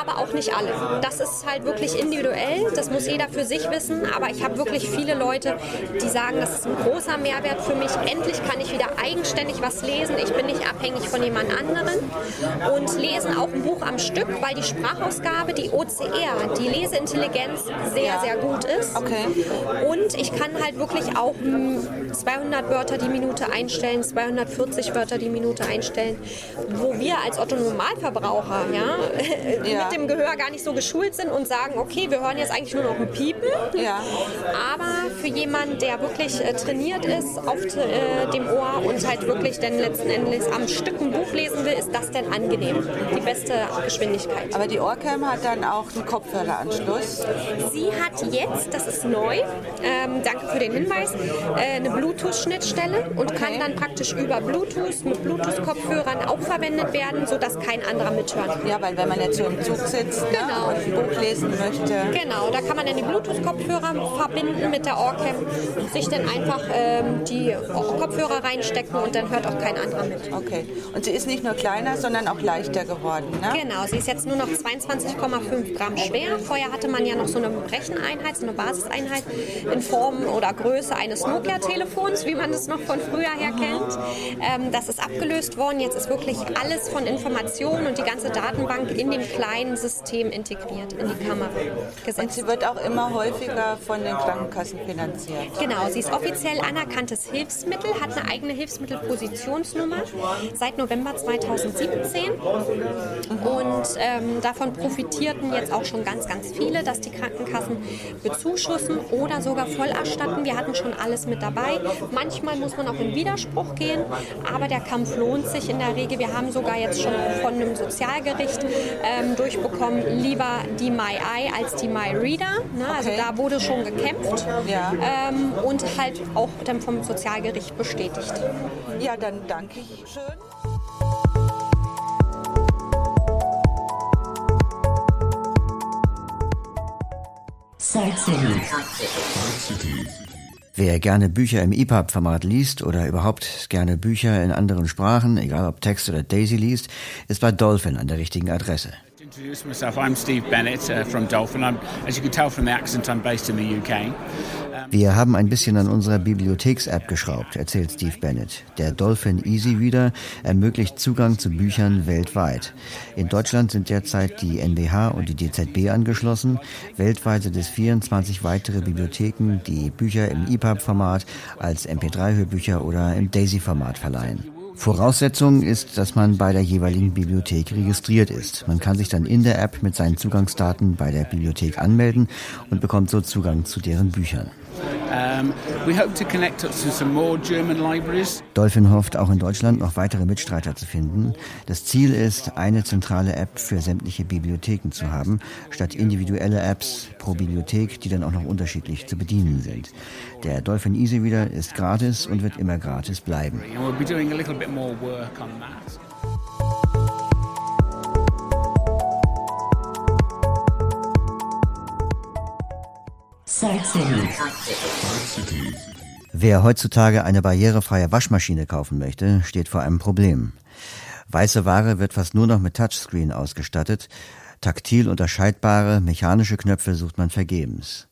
aber auch nicht alle. Das ist halt wirklich individuell, das muss jeder für sich wissen, aber ich habe wirklich viele Leute, die sagen, das ist ein großer Mehrwert für mich. Endlich kann ich wieder eigenständig was lesen, ich bin nicht abhängig von jemand anderen und lesen auch ein Buch am Stück, weil die Sprachausgabe, die OCR, die Leseintelligenz sehr, sehr gut ist. Und ich kann halt wirklich auch mm, 200 Wörter die Minute einstellen, 240 Wörter die Minute einstellen, wo wir als Otto Normalverbraucher ja, Ja. mit dem Gehör gar nicht so geschult sind und sagen, okay, wir hören jetzt eigentlich nur noch ein Piepen. Ja. Aber für jemanden, der wirklich äh, trainiert ist auf äh, dem Ohr und halt wirklich dann letzten Endes am Stück ein Buch lesen will, ist das dann angenehm. Die beste Geschwindigkeit. Aber die Orcam hat dann auch einen Kopfhöreranschluss. Sie hat jetzt, das ist neu, ähm, danke für den Hinweis, äh, eine Bluetooth-Schnittstelle und kann dann praktisch über Bluetooth mit Bluetooth-Kopfhörern auch verwendet werden, sodass kein anderer mithört. Ja, weil wenn man jetzt so im Zug sitzt Genau. ne, und ein Buch lesen möchte. Genau, da kann man dann die Bluetooth-Kopfhörer verbinden mit der Ohrcam, sich dann einfach ähm, die Kopfhörer reinstecken und dann hört auch kein anderer mit. Okay. Und sie ist nicht nur kleiner, sondern auch leichter geworden, ne? Genau, sie ist jetzt nur noch 22,5 Gramm schwer. Vorher hatte man ja noch so eine Recheneinheit, so eine Basiseinheit in Form oder Größe eines Nokia-Telefons, wie man es noch von früher her kennt. Ähm, das ist abgelöst worden. Jetzt ist wirklich alles von Informationen und die ganze Datenbank in dem kleinen System integriert, in die Kamera gesetzt. Und sie wird auch immer häufiger von den Krankenkassen finanziert. Genau, sie ist offiziell anerkanntes Hilfsmittel, hat eine eigene Hilfsmittelpositionsnummer seit November 2017. Und ähm, davon profitierten jetzt auch schon ganz, ganz viele, dass die Krankenkassen bezuschussen oder sogar voll erstatten. Wir hatten schon alles mit dabei. Manchmal muss man auch in Widerspruch gehen, aber der Kampf lohnt sich in der Regel. Wir haben sogar jetzt schon von einem Sozialgericht ähm, durchbekommen, lieber die MyEye als die MyReader. Ne? Also Okay. da wurde schon gekämpft Ja. ähm, und halt auch dann vom Sozialgericht bestätigt. Ja, dann danke ich schön. Side City. Wer gerne Bücher im EPUB-Format liest oder überhaupt gerne Bücher in anderen Sprachen, egal ob Text oder Daisy liest, ist bei Dolphin an der richtigen Adresse. Introduce myself. I'm Steve Bennett uh, from Dolphin. I'm, as you can tell from the accent, I'm based in the UK. Wir haben ein bisschen an unserer Bibliotheks-App geschraubt, erzählt Steve Bennett. Der Dolphin Easy Reader ermöglicht Zugang zu Büchern weltweit. In Deutschland sind derzeit die NBH und die DZB angeschlossen. Weltweit sind es 24 weitere Bibliotheken, die Bücher im EPUB-Format als MP3-Hörbücher oder im Daisy-Format verleihen. Voraussetzung ist, dass man bei der jeweiligen Bibliothek registriert ist. Man kann sich dann in der App mit seinen Zugangsdaten bei der Bibliothek anmelden und bekommt so Zugang zu deren Büchern. We hope to connect us to some more German libraries. Dolphin hofft auch in Deutschland noch weitere Mitstreiter zu finden. Das Ziel ist, eine zentrale App für sämtliche Bibliotheken zu haben, statt individuelle Apps pro Bibliothek, die dann auch noch unterschiedlich zu bedienen sind. Der Dolphin Easy Reader ist gratis und wird immer gratis bleiben. Wer heutzutage eine barrierefreie Waschmaschine kaufen möchte, steht vor einem Problem. Weiße Ware wird fast nur noch mit Touchscreen ausgestattet. Taktil unterscheidbare mechanische Knöpfe sucht man vergebens.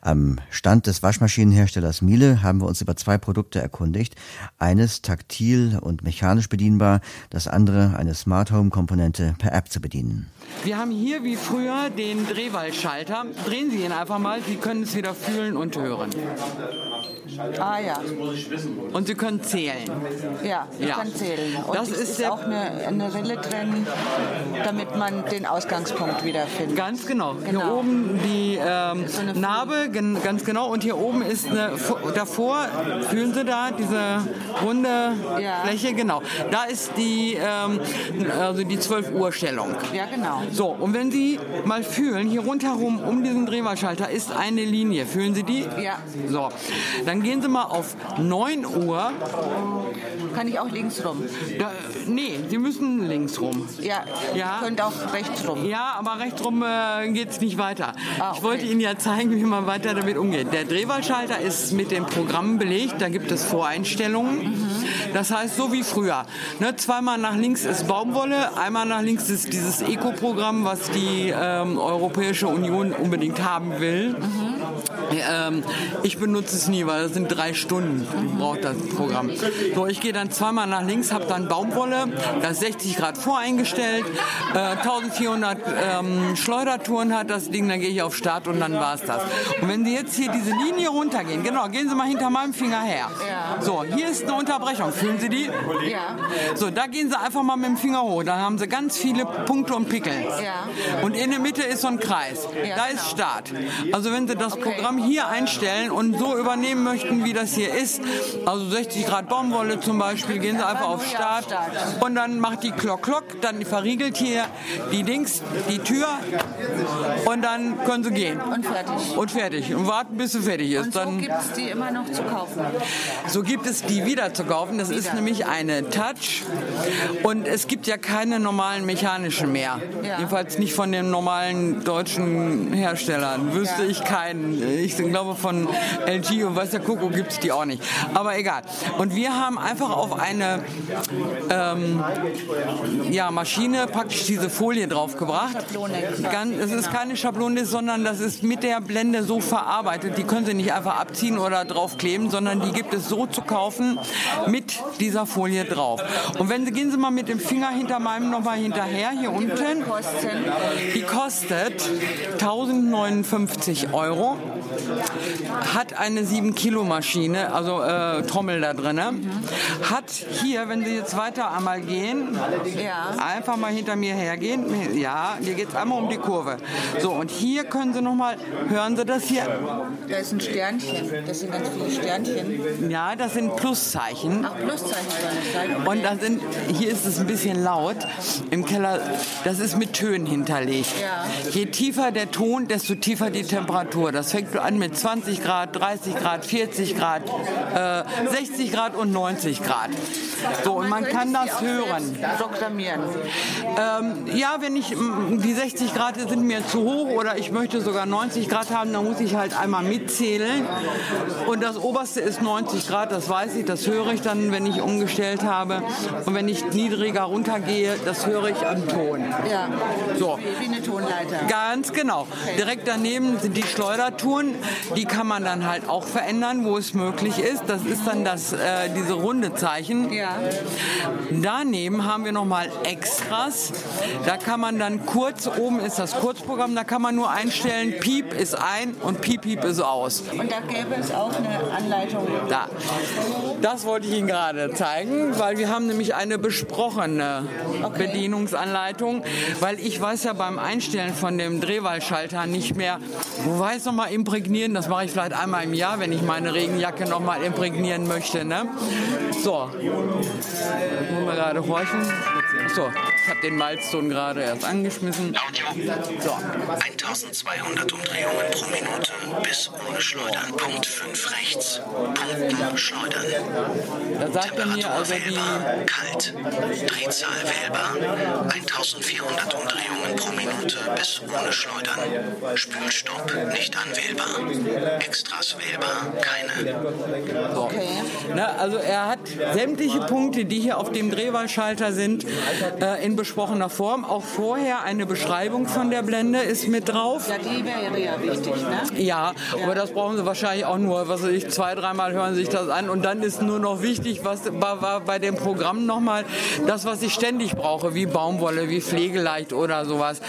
Am Stand des Waschmaschinenherstellers Miele haben wir uns über zwei Produkte erkundigt. Eines taktil und mechanisch bedienbar, das andere eine Smart Home Komponente per App zu bedienen. Wir haben hier wie früher den Drehwallschalter. Drehen Sie ihn einfach mal, Sie können es wieder fühlen und hören. Ah ja. Und Sie können zählen. Ja, ich Ja. kann zählen. Und Das ist ist, auch eine, eine Rille drin, damit man den Ausgangspunkt wiederfindet. Ganz genau. Hier oben die ähm, Narbe, gen ganz genau. Und hier oben ist eine, davor, fühlen Sie da diese runde Fläche? Genau. Da ist die, ähm, also die 12 Uhr Stellung. Ja, genau. So, und wenn Sie mal fühlen, hier rundherum um diesen Drehwahlschalter ist eine Linie. Fühlen Sie die? Ja. So, dann gehen Sie mal auf 9 Uhr. Kann ich auch links rum? Da, nee, Sie müssen links rum. Ja, Ja. ihr könnt auch rechts rum. Ja, aber rechts rum äh, geht es nicht weiter. Ah, Ich wollte Ihnen ja zeigen, wie man weiter damit umgeht. Der Drehwahlschalter ist mit dem Programm belegt, da gibt es Voreinstellungen. Das heißt, so wie früher. Ne, zweimal nach links ist Baumwolle, einmal nach links ist dieses Eco-Programm, was die ähm, Europäische Union unbedingt haben will. Ähm, ich benutze es nie, weil das sind drei Stunden, braucht das Programm. So, ich gehe dann zweimal nach links, habe dann Baumwolle, das ist 60 Grad voreingestellt, äh, 1400 ähm, Schleudertouren hat das Ding, dann gehe ich auf Start und dann war es das. Und wenn Sie jetzt hier diese Linie runtergehen, genau, gehen Sie mal hinter meinem Finger her. So, hier ist eine Unterbrechung, fühlen Sie die? Ja. So, da gehen Sie einfach mal mit dem Finger hoch, dann haben Sie ganz viele Punkte und Pickel. Ja. Und in der Mitte ist so ein Kreis. Ja, da genau. ist Start. Also wenn Sie das Programm hier einstellen und so übernehmen möchten, wie das hier ist, also 60 Grad Baumwolle zum Beispiel, gehen Sie einfach auf Start und dann macht die Glock Glock, dann verriegelt hier die Dings, die Tür und dann können Sie gehen. Und fertig. Und fertig. Und warten, bis sie fertig ist. Und so gibt es die immer noch zu kaufen. so gibt es die wieder zu kaufen. Das ist nämlich eine Touch. Und es gibt ja keine normalen mechanischen mehr. Ja. Jedenfalls nicht von den normalen deutschen Herstellern. Wüsste ich keinen. Ich glaube von LG und weiß der Kuckuck gibt die auch nicht. Aber egal. Und wir haben einfach auf eine ähm, ja, Maschine praktisch diese Folie draufgebracht. Ganz, es ist keine Schablone, sondern das ist mit der Blende so verarbeitet. Die können Sie nicht einfach abziehen oder draufkleben, sondern die gibt es so zu kaufen mit dieser Folie drauf. Und wenn Sie gehen Sie mal mit dem Finger hinter meinem nochmal hinterher hier unten. Die kostet 1059 Euro. Hat eine 7 Kilo Maschine, also äh, Trommel da drin. Hat hier, wenn Sie jetzt weiter einmal gehen, einfach mal hinter mir hergehen. Ja, hier geht es einmal um die Kurve. So, und hier können Sie nochmal, hören Sie das hier? Da ist ein Sternchen. Das sind ganz viele Sternchen. Ja, das sind Pluszeichen. Ach, Pluszeichen soll es sein. Und da sind, hier ist es ein bisschen laut im Keller. Das ist mit Tönen hinterlegt. Ja. Je tiefer der Ton, desto tiefer die Temperatur. Das fängt an mit 20 Grad, 30 Grad, 40 Grad, äh, 60 Grad und 90 Grad. So, und man kann das hören. Programmieren. Ähm, ja, wenn ich, die 60 Grad sind mir zu hoch oder ich möchte sogar 90 Grad haben, dann muss ich halt einmal mitzählen. Und das oberste ist 90 Grad, das weiß ich, das höre ich dann, wenn ich umgestellt habe. Und wenn ich niedriger runtergehe, das höre ich am Ton. Ja. So. Wie eine Tonleiter. Ganz genau. Direkt daneben sind die Schleudertouren. Die kann man dann halt auch verändern, wo es möglich ist. Das ist dann das, äh, diese runde Zeichen. Ja. Daneben haben wir nochmal Extras. Da kann man dann kurz, oben ist das Kurzprogramm, da kann man nur einstellen, Piep ist ein und Piep Piep ist aus. Und da gäbe es auch eine Anleitung. Da. Das wollte ich Ihnen gerade zeigen, weil wir haben nämlich eine besprochene Bedienungsanleitung, weil ich weiß ja beim Einstellen von dem Drehwahlschalter nicht mehr, wo war es nochmal imprägnieren, das mache ich vielleicht einmal im Jahr, wenn ich meine Regenjacke nochmal imprägnieren möchte. Ne? So, Jetzt müssen wir gerade horchen. So, ich habe den Milestone gerade erst angeschmissen. So. 1200 Umdrehungen pro Minute bis ohne Schleudern. Punkt 5 rechts. Punkten schleudern. Da sagt er mir also die. Kalt. Drehzahl wählbar. 1400 Umdrehungen pro Minute bis ohne Schleudern. Spülstopp nicht anwählbar. Extras wählbar. Keine. So. Ne, also er hat sämtliche Punkte, die hier auf dem Drehwahlschalter sind, äh, in besprochener Form. Auch vorher eine Beschreibung von der Blende ist mit drauf. Ja, die wäre ja wichtig, ne? Ja, aber das brauchen Sie wahrscheinlich auch nur, was weiß ich, zwei, dreimal hören Sie sich das an und dann ist nur noch wichtig, was war, bei dem Programm nochmal, das, was ich ständig brauche, wie Baumwolle, wie Pflegeleicht oder sowas.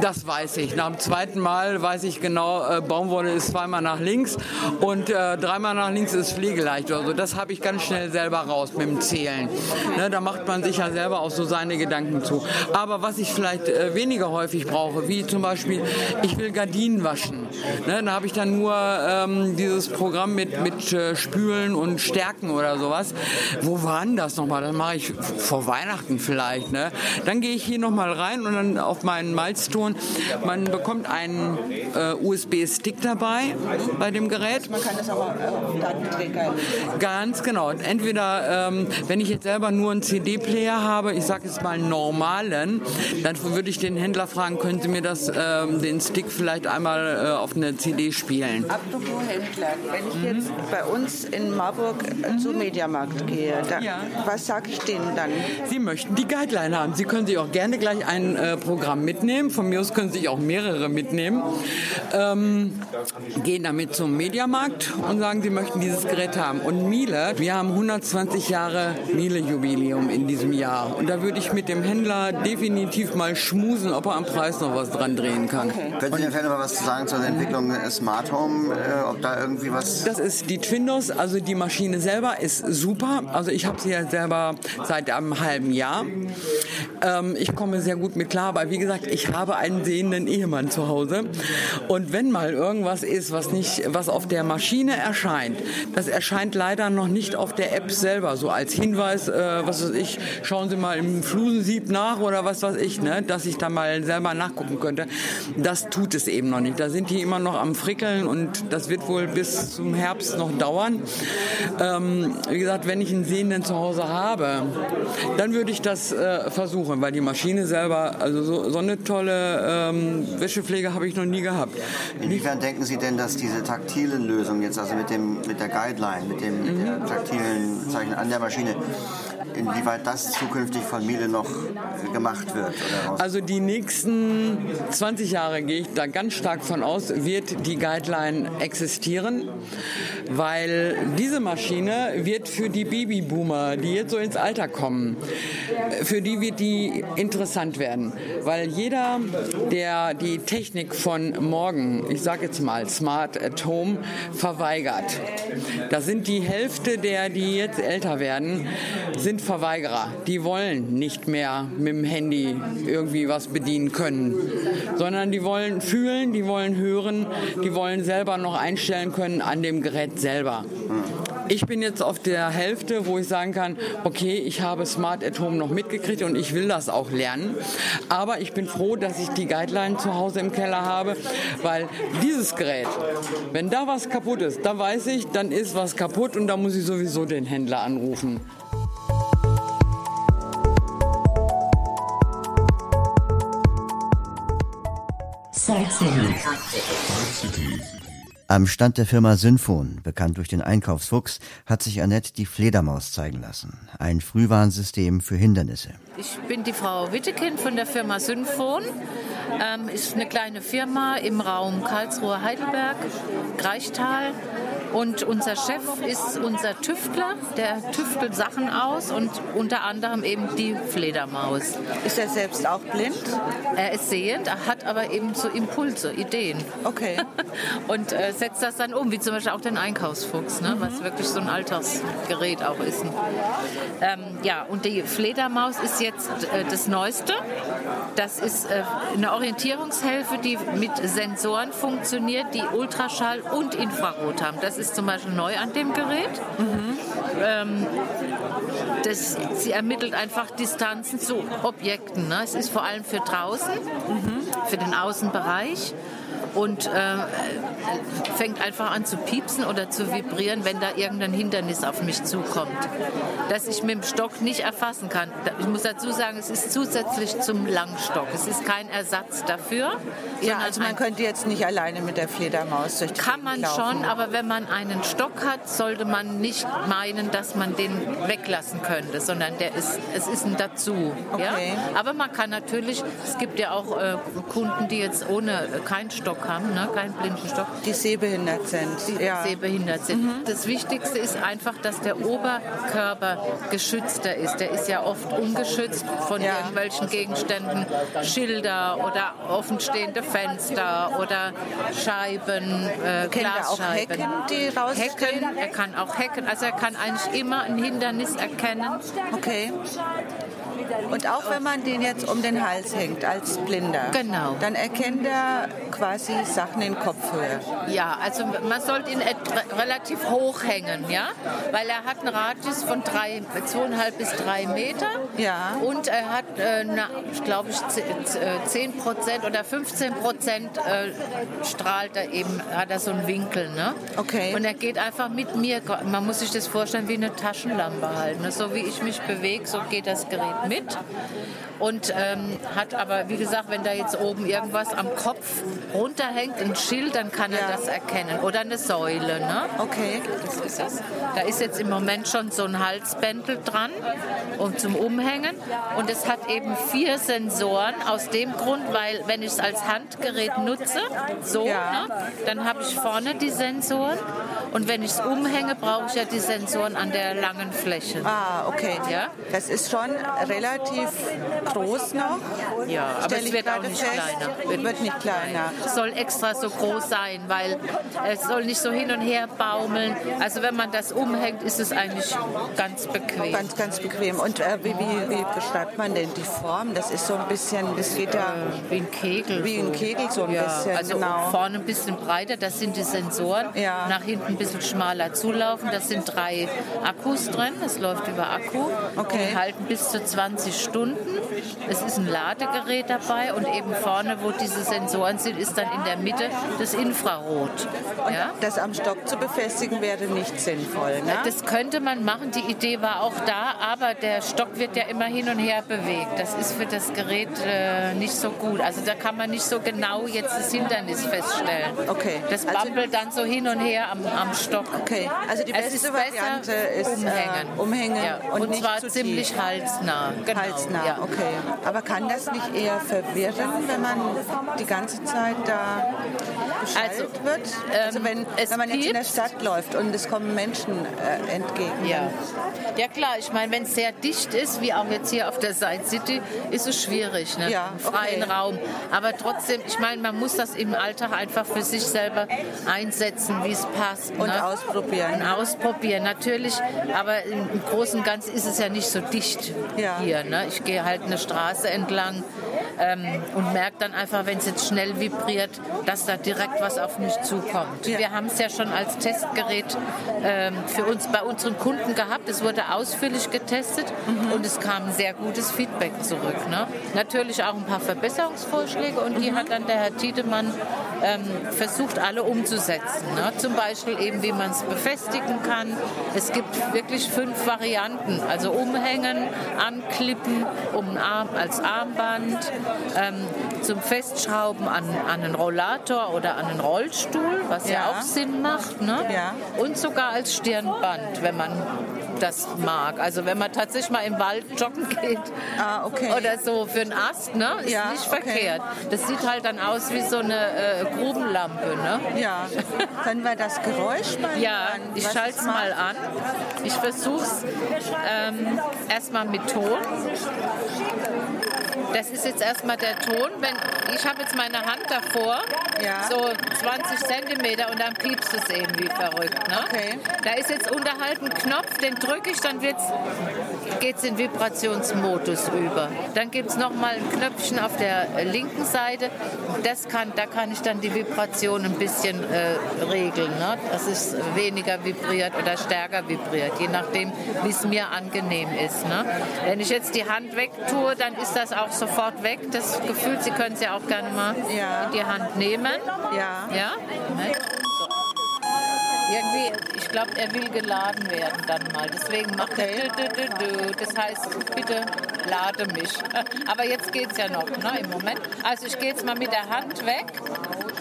Das weiß ich. Nach dem zweiten Mal weiß ich genau, äh, Baumwolle ist zweimal nach links und äh, dreimal nach links ist Pflegeleicht oder so. Das habe ich ganz schnell selber raus mit dem Zählen. Ne, da macht man sich ja selber auch so seine Gedanken zu. Aber was ich vielleicht äh, weniger häufig brauche, wie zum Beispiel, ich will Gardinen waschen. Ne, da habe ich dann nur ähm, dieses Programm mit, mit äh, Spülen und Stärken oder sowas. Wo war denn das nochmal? Das mache ich vor Weihnachten vielleicht. Ne? Dann gehe ich hier nochmal rein und dann auf meinen Milestone. Man bekommt einen äh, USB-Stick dabei bei dem Gerät. Man kann das auch auf Datenträger. Ganz genau. Entweder, ähm, wenn ich jetzt selber nur einen CD-Player habe, ich sage jetzt mal normalen, dann würde ich den Händler fragen, können Sie mir das, ähm, den Stick vielleicht einmal äh, auf eine CD spielen? Apropos Händler, wenn ich jetzt bei uns in Marburg äh, zum Mediamarkt gehe, da, was sage ich denen dann? Sie möchten die Guideline haben. Sie können sich auch gerne gleich ein äh, Programm mitnehmen. Von mir aus können Sie sich auch mehrere mitnehmen. Ähm, gehen damit zum Mediamarkt und sagen, Sie möchten dieses Gerät haben. Und Miele, wir haben 120 Jahre Miele-Jubiläum in diesem Jahr. Und da würde ich mit dem Händler definitiv mal schmusen, ob er am Preis noch was dran drehen kann. Können Sie denn vielleicht noch mal was sagen zur Entwicklung Smart Home? Äh, ob da irgendwie was. Das ist die Twindos, also die Maschine selber ist super. Also ich habe sie ja selber seit einem halben Jahr. Ähm, ich komme sehr gut mit klar, weil wie gesagt, ich habe einen sehenden Ehemann zu Hause. Und wenn mal irgendwas ist, was nicht, was auf der Maschine erscheint, das erscheint leider noch nicht auf der App selber, so als Hinweis, äh, was weiß ich, schauen Sie mal im Flusensieb nach oder was weiß ich, ne, dass ich da mal selber nachgucken könnte. Das tut es eben noch nicht. Da sind die immer noch am Frickeln und das wird wohl bis zum Herbst noch dauern. Ähm, wie gesagt, wenn ich einen Sehenden zu Hause habe, dann würde ich das äh, versuchen, weil die Maschine selber, also so, so eine tolle ähm, Wäschepflege habe ich noch nie gehabt. Inwiefern denken Sie denn, dass diese taktilen Lösungen jetzt, also mit, dem, mit der Guideline, mit dem mit der taktilen Zeichen an der Maschine, inwieweit das zukünftig von Miele noch äh, gemacht wird? Also die nächsten 20 Jahre gehe ich da ganz stark von aus, wird die Guideline existieren, weil diese Maschine wird für die Babyboomer, die jetzt so ins Alter kommen, für die wird die interessant werden, weil jeder, der die Technik von morgen, ich sage jetzt mal Smart at Home, verweigert, da sind die Hälfte der, die jetzt älter werden, sind Verweigerer. Die wollen nicht mehr mit dem Handy irgendwie was bedienen können, sondern die wollen fühlen, die wollen hören, die wollen selber noch einstellen können an dem Gerät selber. Ich bin jetzt auf der Hälfte, wo ich sagen kann, okay, ich habe Smart at Home noch mitgekriegt und ich will das auch lernen. Aber ich bin froh, dass ich die Guideline zu Hause im Keller habe, weil dieses Gerät, wenn da was kaputt ist, da weiß ich, dann ist was kaputt und da muss ich sowieso den Händler anrufen. Am Stand der Firma Synfon, bekannt durch den Einkaufsfuchs, hat sich Annette die Fledermaus zeigen lassen. Ein Frühwarnsystem für Hindernisse. Ich bin die Frau Wittekind von der Firma Synfon. Ähm, ist eine kleine Firma im Raum Karlsruhe, Heidelberg, Greichtal. Und unser Chef ist unser Tüftler, der tüftelt Sachen aus und unter anderem eben die Fledermaus. Ist er selbst auch blind? Er ist sehend, er hat aber eben so Impulse, Ideen. Okay. und äh, setzt das dann um, wie zum Beispiel auch den Einkaufsfuchs, ne, was wirklich so ein Alltagsgerät auch ist. Ähm, ja, und die Fledermaus ist jetzt äh, das Neueste. Das ist äh, eine Orientierungshilfe, die mit Sensoren funktioniert, die Ultraschall und Infrarot haben. Das ist zum Beispiel neu an dem Gerät. Ähm, das, sie ermittelt einfach Distanzen zu Objekten. Ne? Es ist vor allem für draußen, für den Außenbereich. Und äh, fängt einfach an zu piepsen oder zu vibrieren, wenn da irgendein Hindernis auf mich zukommt, das ich mit dem Stock nicht erfassen kann. Ich muss dazu sagen, es ist zusätzlich zum Langstock. Es ist kein Ersatz dafür. Ja, also man könnte jetzt nicht alleine mit der Fledermaus durch die kann man laufen. schon, aber wenn man einen Stock hat, sollte man nicht meinen, dass man den weglassen könnte, sondern der ist, es ist ein Dazu. Ja? Okay. Aber man kann natürlich, es gibt ja auch äh, Kunden, die jetzt ohne äh, keinen Stock haben, ne, keinen Blindenstock. Die sehbehindert sind. Die ja. Mhm. sehbehindert sind. Das Wichtigste ist einfach, dass der Oberkörper geschützter ist. Der ist ja oft ungeschützt von Ja. irgendwelchen Gegenständen, Schilder oder offenstehende Fenster oder Scheiben, äh, Kennt er auch Glasscheiben. Hecken, die rausstehen? Hecken, er kann auch Hecken, also er kann eigentlich immer ein Hindernis erkennen. Okay. Und auch wenn man den jetzt um den Hals hängt als Blinder, Genau. dann erkennt er quasi Sachen in Kopfhöhe. Ja, also man sollte ihn relativ hoch hängen, ja, weil er hat einen Radius von drei, zweieinhalb bis drei Meter. Ja. Und er hat, äh, na, glaube ich, ze- z- äh, 10 Prozent oder 15 Prozent äh, strahlt er eben, hat er so einen Winkel, ne? Okay. Und er geht einfach mit mir, man muss sich das vorstellen wie eine Taschenlampe halt, ne? So wie ich mich bewege, so geht das Gerät mit mit. Und ähm, hat aber, wie gesagt, wenn da jetzt oben irgendwas am Kopf runterhängt, ein Schild, dann kann er das erkennen. Oder eine Säule, ne? Okay. Das ist es. Da ist jetzt im Moment schon so ein Halsbändel dran und zum Umhängen. Und es hat eben vier Sensoren aus dem Grund, weil wenn ich es als Handgerät nutze, so, Ja. ne, dann habe ich vorne die Sensoren. Und wenn ich es umhänge, brauche ich ja die Sensoren an der langen Fläche. Ah, okay. Ja? Das ist schon relativ groß noch. Ja, aber es wird auch nicht fest. kleiner. Wird, nicht kleiner. Es soll extra so groß sein, weil es soll nicht so hin und her baumeln. Also wenn man das umhängt, ist es eigentlich ganz bequem. Ganz, ganz bequem. Und äh, wie, wie, wie beschreibt man denn die Form? Das ist so ein bisschen, das geht ja wie ein Kegel. Wie ein Kegel so ein Ja, bisschen, also genau. vorne ein bisschen breiter, das sind die Sensoren. Ja. Nach hinten ein bisschen schmaler zulaufen. Das sind drei Akkus drin. Das läuft über Akku. Okay. Die halten bis zu 20 Stunden. Es ist ein Ladegerät dabei und eben vorne, wo diese Sensoren sind, ist dann in der Mitte das Infrarot. Ja? Das am Stock zu befestigen wäre nicht sinnvoll. Ne? Das könnte man machen. Die Idee war auch da, aber der Stock wird ja immer hin und her bewegt. Das ist für das Gerät äh, nicht so gut. Also da kann man nicht so genau jetzt das Hindernis feststellen. Okay. Das Also- bampelt dann so hin und her am, am Stock. Okay, also die Es beste ist Variante ist umhängen. Äh, umhängen Ja. und, Und, zwar ziemlich tief. halsnah. Genau. Halsnah, Ja. okay. Aber kann das nicht eher verwirren, wenn man die ganze Zeit da Also, wird? Also wenn, es wenn man jetzt in der. Stadt läuft und es kommen Menschen äh, entgegen. Ja. ja klar, ich meine, wenn es sehr dicht ist, wie auch jetzt hier auf der Side City, ist es schwierig, ne? Ja, im freien okay. Raum. Aber trotzdem, ich meine, man muss das im Alltag einfach für sich selber einsetzen, wie es passt. Und ne? ausprobieren. Und ausprobieren, natürlich. Aber im, im Großen und Ganzen ist es ja nicht so dicht Ja. hier. Ne? Ich gehe halt eine Straße entlang ähm, und merke dann einfach, wenn es jetzt schnell vibriert, dass da direkt was auf mich zukommt. Wir haben es ja schon als Testgerät ähm, für uns bei unseren Kunden gehabt. Es wurde ausführlich getestet und es kam sehr gutes Feedback zurück. Ne? Natürlich auch ein paar Verbesserungsvorschläge und die hat dann der Herr Tiedemann ähm, versucht, alle umzusetzen. Ne? Zum Beispiel eben, wie man es befestigen kann. Es gibt wirklich fünf Varianten, also umhängen, anklippen, um den Arm, als Armband, ähm, zum Festschrauben an, an einen Rollator oder an einen Rollstuhl, was ja, Ja. auch Sinn macht. Ne? Ja. Und sogar als Stirnband, wenn man das mag. Also wenn man tatsächlich mal im Wald joggen geht Ah, okay. oder so für einen Ast, ne? ist Ja, nicht okay. verkehrt. Das sieht halt dann aus wie so eine äh, Grubenlampe. Ne? Ja. Können wir das Geräusch mal Ja, hören, ich schalte es es mal an. Ich versuche es ähm, erstmal mit Ton. Das ist jetzt erstmal der Ton. Wenn, ich habe jetzt meine Hand davor, Ja. so 20 Zentimeter und dann piepst es eben wie verrückt. Ne? Okay. Da ist jetzt unterhalb ein Knopf, den drücke ich, dann geht es in Vibrationsmodus über. Dann gibt es nochmal ein Knöpfchen auf der linken Seite. Das kann, da kann ich dann die Vibration ein bisschen äh, regeln. Ne? Dass es weniger vibriert oder stärker vibriert, je nachdem, wie es mir angenehm ist. Ne? Wenn ich jetzt die Hand wegtue, dann ist das auch sofort weg. Das Gefühl, Sie können es ja auch gerne mal Ja. in die Hand nehmen. Ja. Ja? Moment. Irgendwie, ich glaube, er will geladen werden dann mal. Deswegen macht er dü, dü, dü. Das heißt, bitte lade mich. Aber jetzt geht es ja noch ne, im Moment. Also ich gehe jetzt mal mit der Hand weg.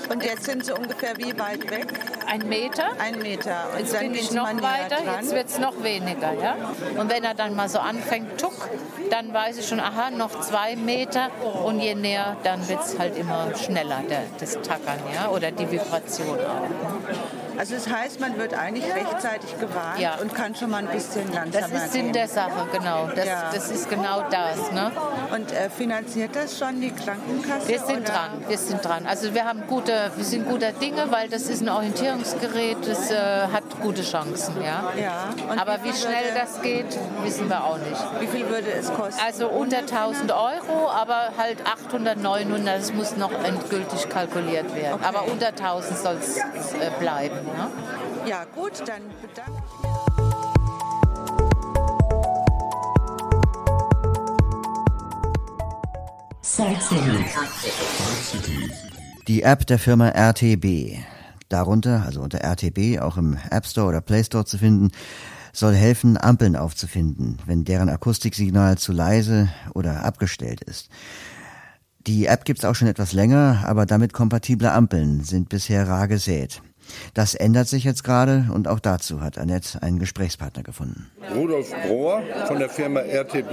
Und jetzt sind Sie ungefähr wie weit weg? Ein Meter. Ein Meter. Und Jetzt dann bin ich noch weiter, jetzt wird es noch weniger. Ja? Und wenn er dann mal so anfängt, tuck, dann weiß ich schon, aha, noch zwei Meter. Und je näher, dann wird es halt immer schneller, der, das Tackern ja? oder die Vibration auch. Also das heißt, man wird eigentlich rechtzeitig gewarnt Ja. und kann schon mal ein bisschen langsamer Das ist Sinn gehen. der Sache, genau. Das, Ja. das ist genau das. Ne? Und äh, finanziert das schon die Krankenkasse? Wir sind oder? dran, wir sind dran. Also wir haben gute, wir sind guter Dinge, weil das ist ein Orientierungsgerät, das äh, hat gute Chancen, ja. Ja. Aber wie wie schnell würde- das geht, wissen wir auch nicht. Wie viel würde es kosten? Also unter 1000 Euro, aber halt 800, 900, das muss noch endgültig kalkuliert werden. Okay. Aber unter 1000 soll es äh, bleiben. Ne? Ja, gut, dann bedanke Side City. Die App der Firma RTB, darunter, also unter RTB, auch im App Store oder Play Store zu finden, soll helfen, Ampeln aufzufinden, wenn deren Akustiksignal zu leise oder abgestellt ist. Die App gibt's auch schon etwas länger, aber damit kompatible Ampeln sind bisher rar gesät. Das ändert sich jetzt gerade und auch dazu hat Annette einen Gesprächspartner gefunden. Rudolf Brohr von der Firma RTB.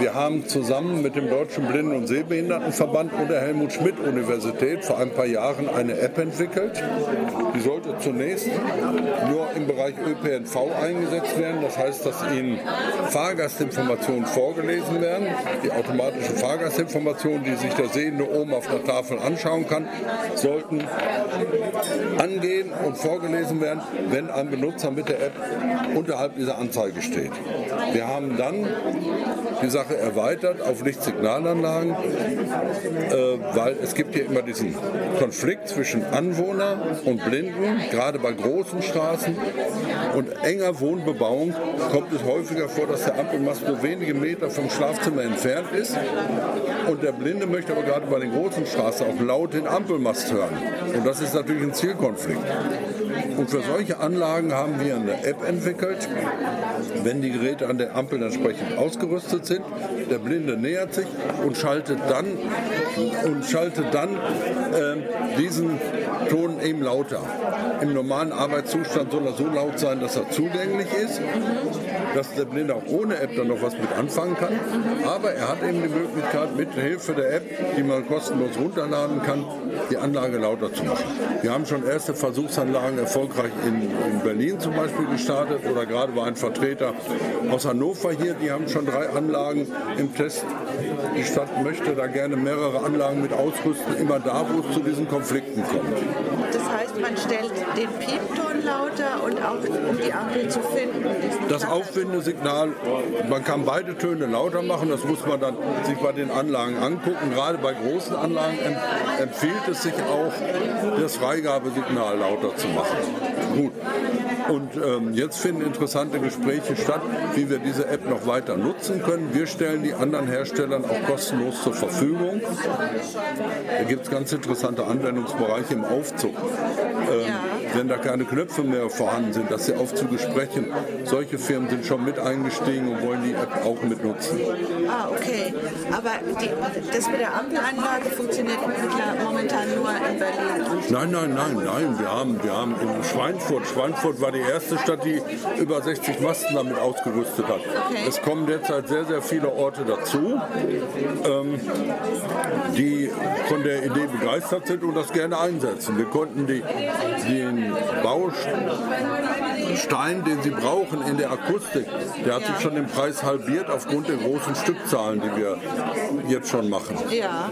Wir haben zusammen mit dem Deutschen Blinden- und Sehbehindertenverband und der Helmut Schmidt Universität vor ein paar Jahren eine App entwickelt. Die sollte zunächst nur im Bereich ÖPNV eingesetzt werden. Das heißt, dass Ihnen Fahrgastinformationen vorgelesen werden. Die automatische Fahrgastinformation, die sich der Sehende oben auf der Tafel anschauen kann, sollten angehen und vorgelesen werden, wenn ein Benutzer mit der App unterhalb dieser Anzeige steht. Wir haben dann die Sache erweitert auf Lichtsignalanlagen, äh, weil es gibt hier immer diesen Konflikt zwischen Anwohner und Blinden, gerade bei großen Straßen und enger Wohnbebauung kommt es häufiger vor, dass der Ampelmast nur wenige Meter vom Schlafzimmer entfernt ist und der Blinde möchte aber gerade bei den großen Straßen auch laut den Ampelmast hören. Und das ist natürlich ein Zielkonflikt. Und für solche Anlagen haben wir eine App entwickelt. Wenn die Geräte an der Ampel entsprechend ausgerüstet sind, der Blinde nähert sich und schaltet dann, und schaltet dann ähm, diesen Ton eben lauter. Im normalen Arbeitszustand soll er so laut sein, dass er zugänglich ist, dass der Blinde auch ohne App dann noch was mit anfangen kann. Aber er hat eben die Möglichkeit, mit Hilfe der App, die man kostenlos runterladen kann, die Anlage lauter zu machen. Wir haben schon erste Versuchsanlagen erfolgreich in, in Berlin zum Beispiel gestartet oder gerade war ein Vertreter aus Hannover hier, die haben schon drei Anlagen im Test. Die Stadt möchte da gerne mehrere Anlagen mit ausrüsten, immer da, wo es zu diesen Konflikten kommt. Das heißt, man stellt den Piepton lauter und auch um die Ampel zu finden. Das Aufwindesignal, man kann beide Töne lauter machen, das muss man dann sich bei den Anlagen angucken. Gerade bei großen Anlagen em- empfiehlt es sich auch, das Freigabesignal lauter zu machen. Gut. Und ähm, jetzt finden interessante Gespräche statt, wie wir diese App noch weiter nutzen können. Wir stellen die anderen Herstellern auch kostenlos zur Verfügung. Da gibt es ganz interessante Anwendungsbereiche im Aufzug. Ähm, Wenn da keine Knöpfe mehr vorhanden sind, dass die Aufzüge sprechen. Solche Firmen sind schon mit eingestiegen und wollen die App auch mit nutzen. Ah, okay. Aber die, das mit der Ampelanlage funktioniert momentan nur in Berlin. Nein, nein, nein, nein. Wir haben, wir haben in Schweinfurt, Schweinfurt war die erste Stadt, die über 60 Masten damit ausgerüstet hat. Okay. Es kommen derzeit sehr, sehr viele Orte dazu, ähm, die von der Idee begeistert sind und das gerne einsetzen. Wir konnten die, den Baustein, den Sie brauchen in der Akustik, der hat sich schon im Preis halbiert aufgrund der großen Stückzahlen, die wir jetzt schon machen. Ja,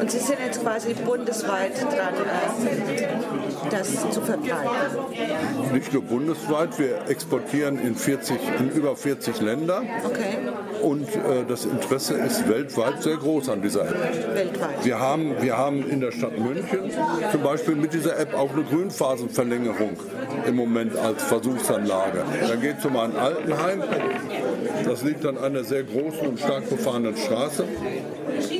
und Sie sind jetzt quasi bundesweit dran, äh, das zu verbreiten. Nicht nur bundesweit, wir exportieren in, 40, in über 40 Länder. Okay. Und äh, das Interesse ist weltweit sehr groß an dieser App. Weltweit. Wir haben, wir haben in der Stadt München zum Beispiel mit dieser App auch eine Grünphasenverlängerung im Moment als Versuchsanlage. Da geht es um ein Altenheim. Das liegt an einer sehr großen und stark befahrenen Straße.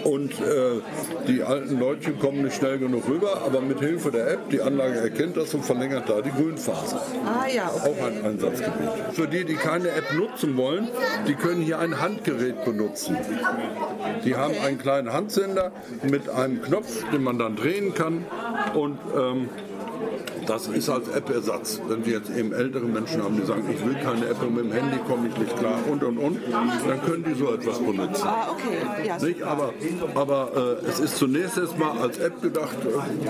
Und äh, die alten Leute kommen nicht schnell genug rüber, aber mit Hilfe der App, die Anlage erkennt das und verlängert da die Grünphase. Ah ja, okay. Auch ein Einsatzgebiet. Für die, die keine App nutzen wollen, die können hier ein Handgerät benutzen. Die haben einen kleinen Handsender mit einem Knopf, den man dann drehen kann und ähm, das ist als App-Ersatz. Wenn Sie jetzt eben ältere Menschen haben, die sagen, ich will keine App und mit dem Handy komme ich nicht klar und und und, dann können die so etwas benutzen. Ah, okay. Ja, Nicht? Aber, aber äh, es ist zunächst erstmal als App gedacht,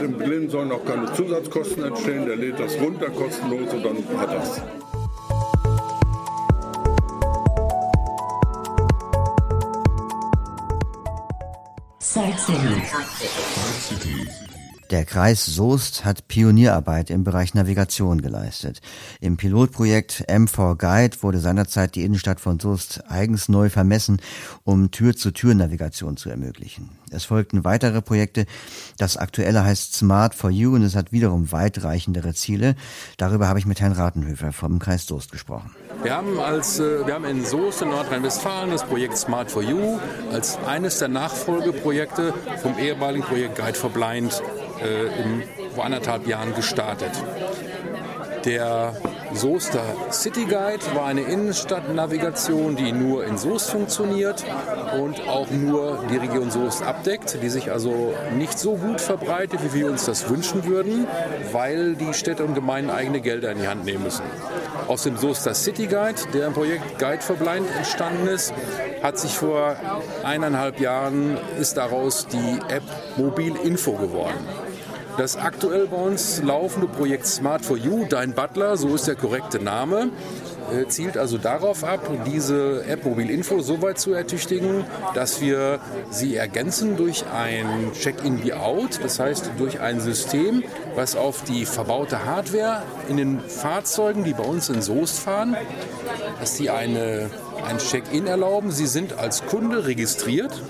dem Blinden sollen auch keine Zusatzkosten entstehen, der lädt das runter kostenlos und dann hat das. Side City. Der Kreis Soest hat Pionierarbeit im Bereich Navigation geleistet. Im Pilotprojekt M4 Guide wurde seinerzeit die Innenstadt von Soest eigens neu vermessen, um Tür-zu-Tür-Navigation zu ermöglichen. Es folgten weitere Projekte. Das aktuelle heißt Smart for You und es hat wiederum weitreichendere Ziele. Darüber habe ich mit Herrn Ratenhöfer vom Kreis Soest gesprochen. Wir haben, als, äh, wir haben in Soest in Nordrhein-Westfalen das Projekt Smart for You als eines der Nachfolgeprojekte vom ehemaligen Projekt Guide for Blind äh, im, vor anderthalb Jahren gestartet. Der Soester City Guide war eine Innenstadtnavigation, die nur in Soest funktioniert und auch nur die Region Soest abdeckt, die sich also nicht so gut verbreitet, wie wir uns das wünschen würden, weil die Städte und Gemeinden eigene Gelder in die Hand nehmen müssen. Aus dem Soester City Guide, der im Projekt Guide for Blind entstanden ist, hat sich vor eineinhalb Jahren ist daraus die App Mobil Info geworden. Das aktuell bei uns laufende Projekt Smart for You, Dein Butler, so ist der korrekte Name, äh, zielt also darauf ab, diese App Mobil Info so weit zu ertüchtigen, dass wir sie ergänzen durch ein Check-in be out, das heißt durch ein System, was auf die verbaute Hardware in den Fahrzeugen, die bei uns in Soest fahren, dass sie eine ein Check-in erlauben. Sie sind als Kunde registriert.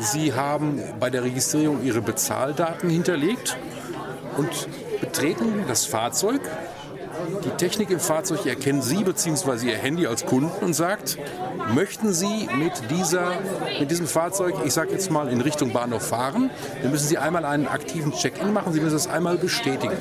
Sie haben bei der Registrierung Ihre Bezahldaten hinterlegt und betreten das Fahrzeug. Die Technik im Fahrzeug erkennt Sie bzw. Ihr Handy als Kunden und sagt, möchten Sie mit, dieser, mit diesem Fahrzeug, ich sage jetzt mal, in Richtung Bahnhof fahren, dann müssen Sie einmal einen aktiven Check-in machen, Sie müssen das einmal bestätigen.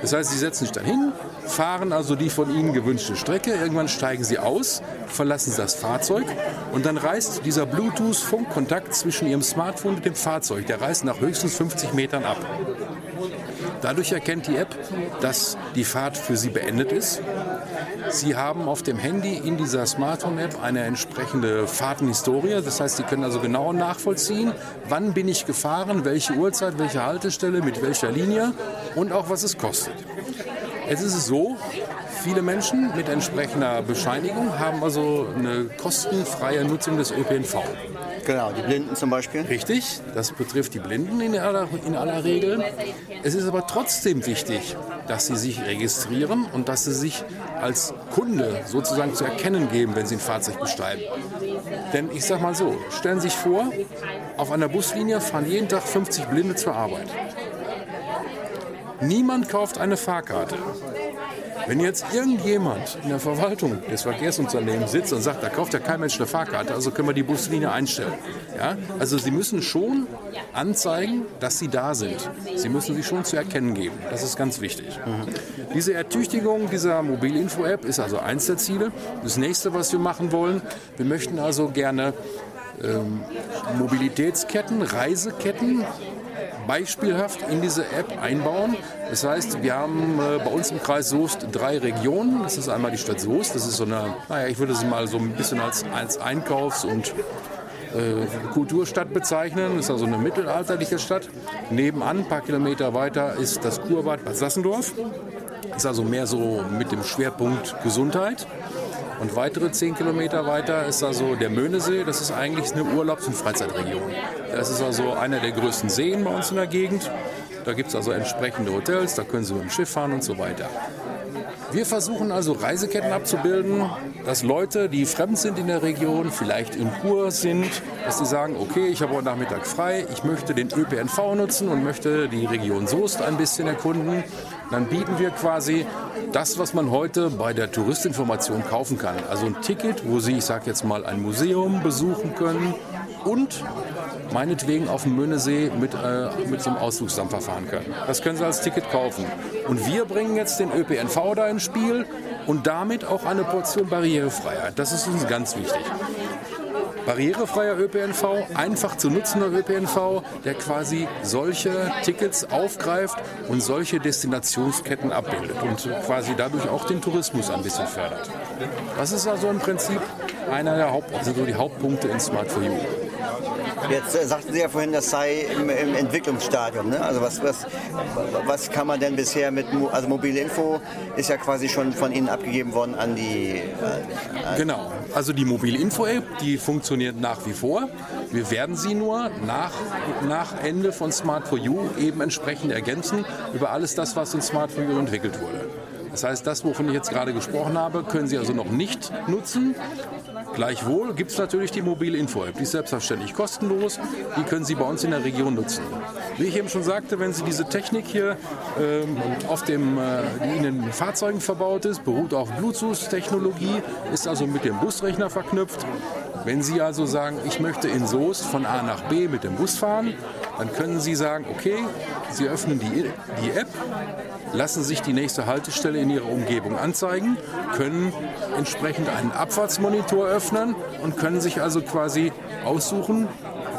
Das heißt, Sie setzen sich dann hin, fahren also die von Ihnen gewünschte Strecke, irgendwann steigen Sie aus, verlassen das Fahrzeug und dann reißt dieser Bluetooth-Funkkontakt zwischen Ihrem Smartphone und dem Fahrzeug, der reißt nach höchstens 50 Metern ab. Dadurch erkennt die App, dass die Fahrt für Sie beendet ist. Sie haben auf dem Handy in dieser Smartphone-App eine entsprechende Fahrtenhistorie. Das heißt, Sie können also genau nachvollziehen, wann bin ich gefahren, welche Uhrzeit, welche Haltestelle, mit welcher Linie und auch was es kostet. Jetzt ist es so, viele Menschen mit entsprechender Bescheinigung haben also eine kostenfreie Nutzung des ÖPNV. Genau, die Blinden zum Beispiel. Richtig, das betrifft die Blinden in aller, in aller Regel. Es ist aber trotzdem wichtig, dass sie sich registrieren und dass sie sich als Kunde sozusagen zu erkennen geben, wenn sie ein Fahrzeug besteigen. Denn ich sage mal so, stellen Sie sich vor, auf einer Buslinie fahren jeden Tag 50 Blinde zur Arbeit. Niemand kauft eine Fahrkarte. Wenn jetzt irgendjemand in der Verwaltung des Verkehrsunternehmens sitzt und sagt, da kauft ja kein Mensch eine Fahrkarte, also können wir die Buslinie einstellen. Ja? Also Sie müssen schon anzeigen, dass Sie da sind. Sie müssen sich schon zu erkennen geben. Das ist ganz wichtig. Diese Ertüchtigung dieser Mobilinfo-App ist also eins der Ziele. Das nächste, was wir machen wollen, wir möchten also gerne ähm, Mobilitätsketten, Reiseketten beispielhaft in diese App einbauen. Das heißt, wir haben äh, bei uns im Kreis Soest drei Regionen. Das ist einmal die Stadt Soest. Das ist so eine, naja, ich würde sie mal so ein bisschen als, als Einkaufs- und äh, Kulturstadt bezeichnen. Das ist also eine mittelalterliche Stadt. Nebenan, ein paar Kilometer weiter, ist das Kurbad Bad Sassendorf. Ist also mehr so mit dem Schwerpunkt Gesundheit. Und weitere 10 Kilometer weiter ist also der Möhnesee. Das ist eigentlich eine Urlaubs- und Freizeitregion. Das ist also einer der größten Seen bei uns in der Gegend. Da gibt es also entsprechende Hotels, da können Sie mit dem Schiff fahren und so weiter. Wir versuchen also Reiseketten abzubilden, dass Leute, die fremd sind in der Region, vielleicht in Kurs sind, dass sie sagen, okay, ich habe heute Nachmittag frei, ich möchte den ÖPNV nutzen und möchte die Region Soest ein bisschen erkunden. Dann bieten wir quasi das, was man heute bei der Touristinformation kaufen kann. Also ein Ticket, wo Sie, ich sage jetzt mal, ein Museum besuchen können und meinetwegen auf dem Möhnesee mit, äh, mit so einem Ausflugsdampfer fahren können. Das können Sie als Ticket kaufen. Und wir bringen jetzt den ÖPNV da ins Spiel und damit auch eine Portion Barrierefreiheit. Das ist uns ganz wichtig. Barrierefreier ÖPNV, einfach zu nutzender ÖPNV, der quasi solche Tickets aufgreift und solche Destinationsketten abbildet und quasi dadurch auch den Tourismus ein bisschen fördert. Das ist also im Prinzip einer der Haupt, also so die Hauptpunkte in Smart for You. Jetzt äh, sagten Sie ja vorhin, das sei im, im Entwicklungsstadium. Ne? Also was, was, was kann man denn bisher mit, also mobile Info ist ja quasi schon von Ihnen abgegeben worden an die... Äh, Genau, also die mobile Info-App, die funktioniert nach wie vor. Wir werden sie nur nach, nach Ende von Smart for You eben entsprechend ergänzen über alles das, was in Smart for You entwickelt wurde. Das heißt, das, wovon ich jetzt gerade gesprochen habe, können Sie also noch nicht nutzen. Gleichwohl gibt es natürlich die mobile Info-App. Die ist selbstverständlich kostenlos. Die können Sie bei uns in der Region nutzen. Wie ich eben schon sagte, wenn Sie diese Technik hier ähm, auf dem, äh, die in den Fahrzeugen verbaut ist, beruht auf Bluetooth-Technologie, ist also mit dem Busrechner verknüpft. Wenn Sie also sagen, ich möchte in Soest von A nach B mit dem Bus fahren, dann können Sie sagen, okay, Sie öffnen die, die App, lassen sich die nächste Haltestelle in Ihrer Umgebung anzeigen, können entsprechend einen Abfahrtsmonitor öffnen und können sich also quasi aussuchen,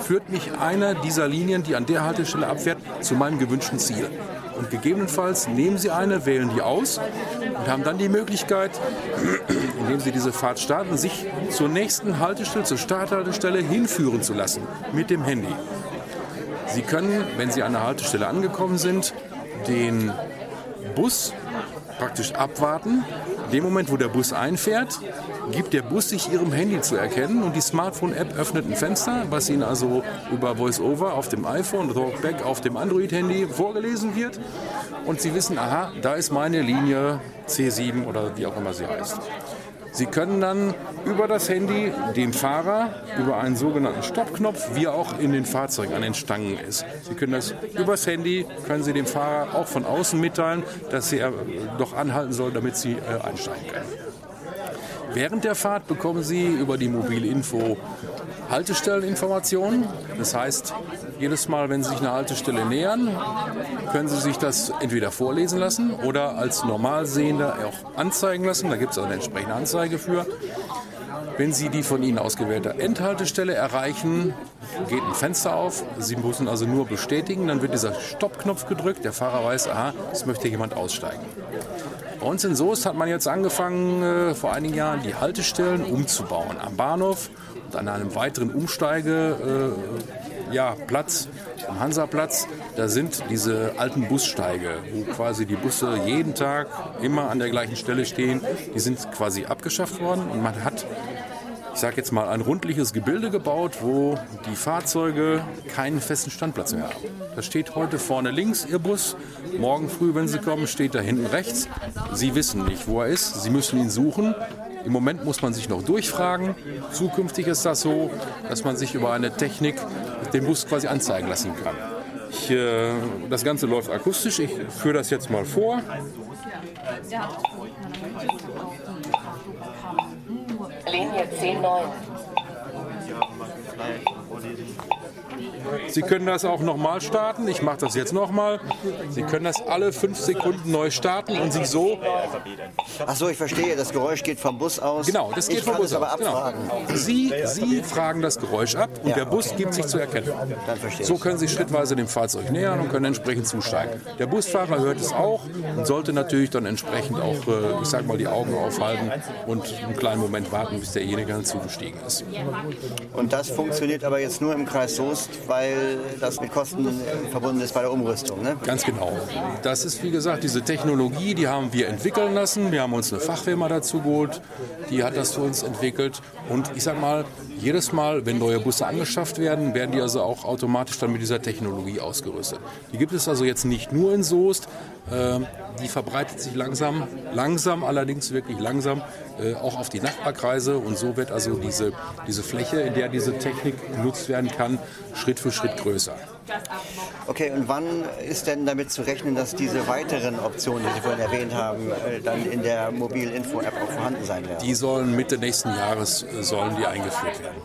führt mich einer dieser Linien, die an der Haltestelle abfährt, zu meinem gewünschten Ziel. Und gegebenenfalls nehmen Sie eine, wählen die aus und haben dann die Möglichkeit, indem Sie diese Fahrt starten, sich zur nächsten Haltestelle, zur Starthaltestelle hinführen zu lassen mit dem Handy. Sie können, wenn Sie an der Haltestelle angekommen sind, den Bus praktisch abwarten. In dem Moment, wo der Bus einfährt, gibt der Bus sich Ihrem Handy zu erkennen und die Smartphone-App öffnet ein Fenster, was Ihnen also über VoiceOver auf dem iPhone, Talkback auf dem Android-Handy vorgelesen wird. Und Sie wissen, aha, da ist meine Linie C7 oder wie auch immer sie heißt. Sie können dann über das Handy dem Fahrer über einen sogenannten Stoppknopf, wie auch in den Fahrzeugen an den Stangen ist. Sie können das übers Handy, können Sie dem Fahrer auch von außen mitteilen, dass er doch anhalten soll, damit Sie äh, einsteigen können. Während der Fahrt bekommen Sie über die mobile Info Haltestelleninformationen. Das heißt, jedes Mal, wenn Sie sich einer Haltestelle nähern, können Sie sich das entweder vorlesen lassen oder als Normalsehender auch anzeigen lassen. Da gibt es eine entsprechende Anzeige für. Wenn Sie die von Ihnen ausgewählte Endhaltestelle erreichen, geht ein Fenster auf. Sie müssen also nur bestätigen. Dann wird dieser Stoppknopf gedrückt. Der Fahrer weiß, aha, es möchte jemand aussteigen. Bei uns in Soest hat man jetzt angefangen, äh, vor einigen Jahren die Haltestellen umzubauen. Am Bahnhof und an einem weiteren Umsteige, äh, ja, Platz, am Hansaplatz, da sind diese alten Bussteige, wo quasi die Busse jeden Tag immer an der gleichen Stelle stehen. Die sind quasi abgeschafft worden und man hat ich sage jetzt mal, ein rundliches Gebilde gebaut, wo die Fahrzeuge keinen festen Standplatz mehr haben. Da steht heute vorne links Ihr Bus, morgen früh, wenn Sie kommen, steht da hinten rechts. Sie wissen nicht, wo er ist, Sie müssen ihn suchen. Im Moment muss man sich noch durchfragen. Zukünftig ist das so, dass man sich über eine Technik den Bus quasi anzeigen lassen kann. Ich, äh, das Ganze läuft akustisch. Ich führe das jetzt mal vor. Linie 10-9. Sie können das auch nochmal starten. Ich mache das jetzt nochmal. Sie können das alle fünf Sekunden neu starten und sich so. Ach so, ich verstehe. Das Geräusch geht vom Bus aus. Genau, das geht ich vom Bus aus. Genau. Sie, Sie fragen das Geräusch ab und der Bus gibt sich zu erkennen. So können Sie schrittweise dem Fahrzeug nähern und können entsprechend zusteigen. Der Busfahrer hört es auch und sollte natürlich dann entsprechend auch, äh, ich sag mal, die Augen aufhalten und einen kleinen Moment warten, bis derjenige dann zugestiegen ist. Und das funktioniert aber jetzt nur im Kreis Soest, weil das mit Kosten äh, verbunden ist bei der Umrüstung. Ne? Ganz genau. Das ist, wie gesagt, diese Technologie, die haben wir entwickeln lassen. Wir haben uns eine Fachfirma dazu geholt, die hat das für uns entwickelt. Und ich sag mal, jedes Mal, wenn neue Busse angeschafft werden, werden die also auch automatisch dann mit dieser Technologie ausgerüstet. Die gibt es also jetzt nicht nur in Soest, ähm, die verbreitet sich langsam, langsam allerdings wirklich langsam äh, auch auf die Nachbarkreise und so wird also diese, diese Fläche, in der diese Technik genutzt werden kann, Schritt für Schritt größer. Okay, und wann ist denn damit zu rechnen, dass diese weiteren Optionen, die Sie vorhin erwähnt haben, äh, dann in der Mobil-Info-App auch vorhanden sein werden? Die sollen Mitte nächsten Jahres äh, sollen die eingeführt werden.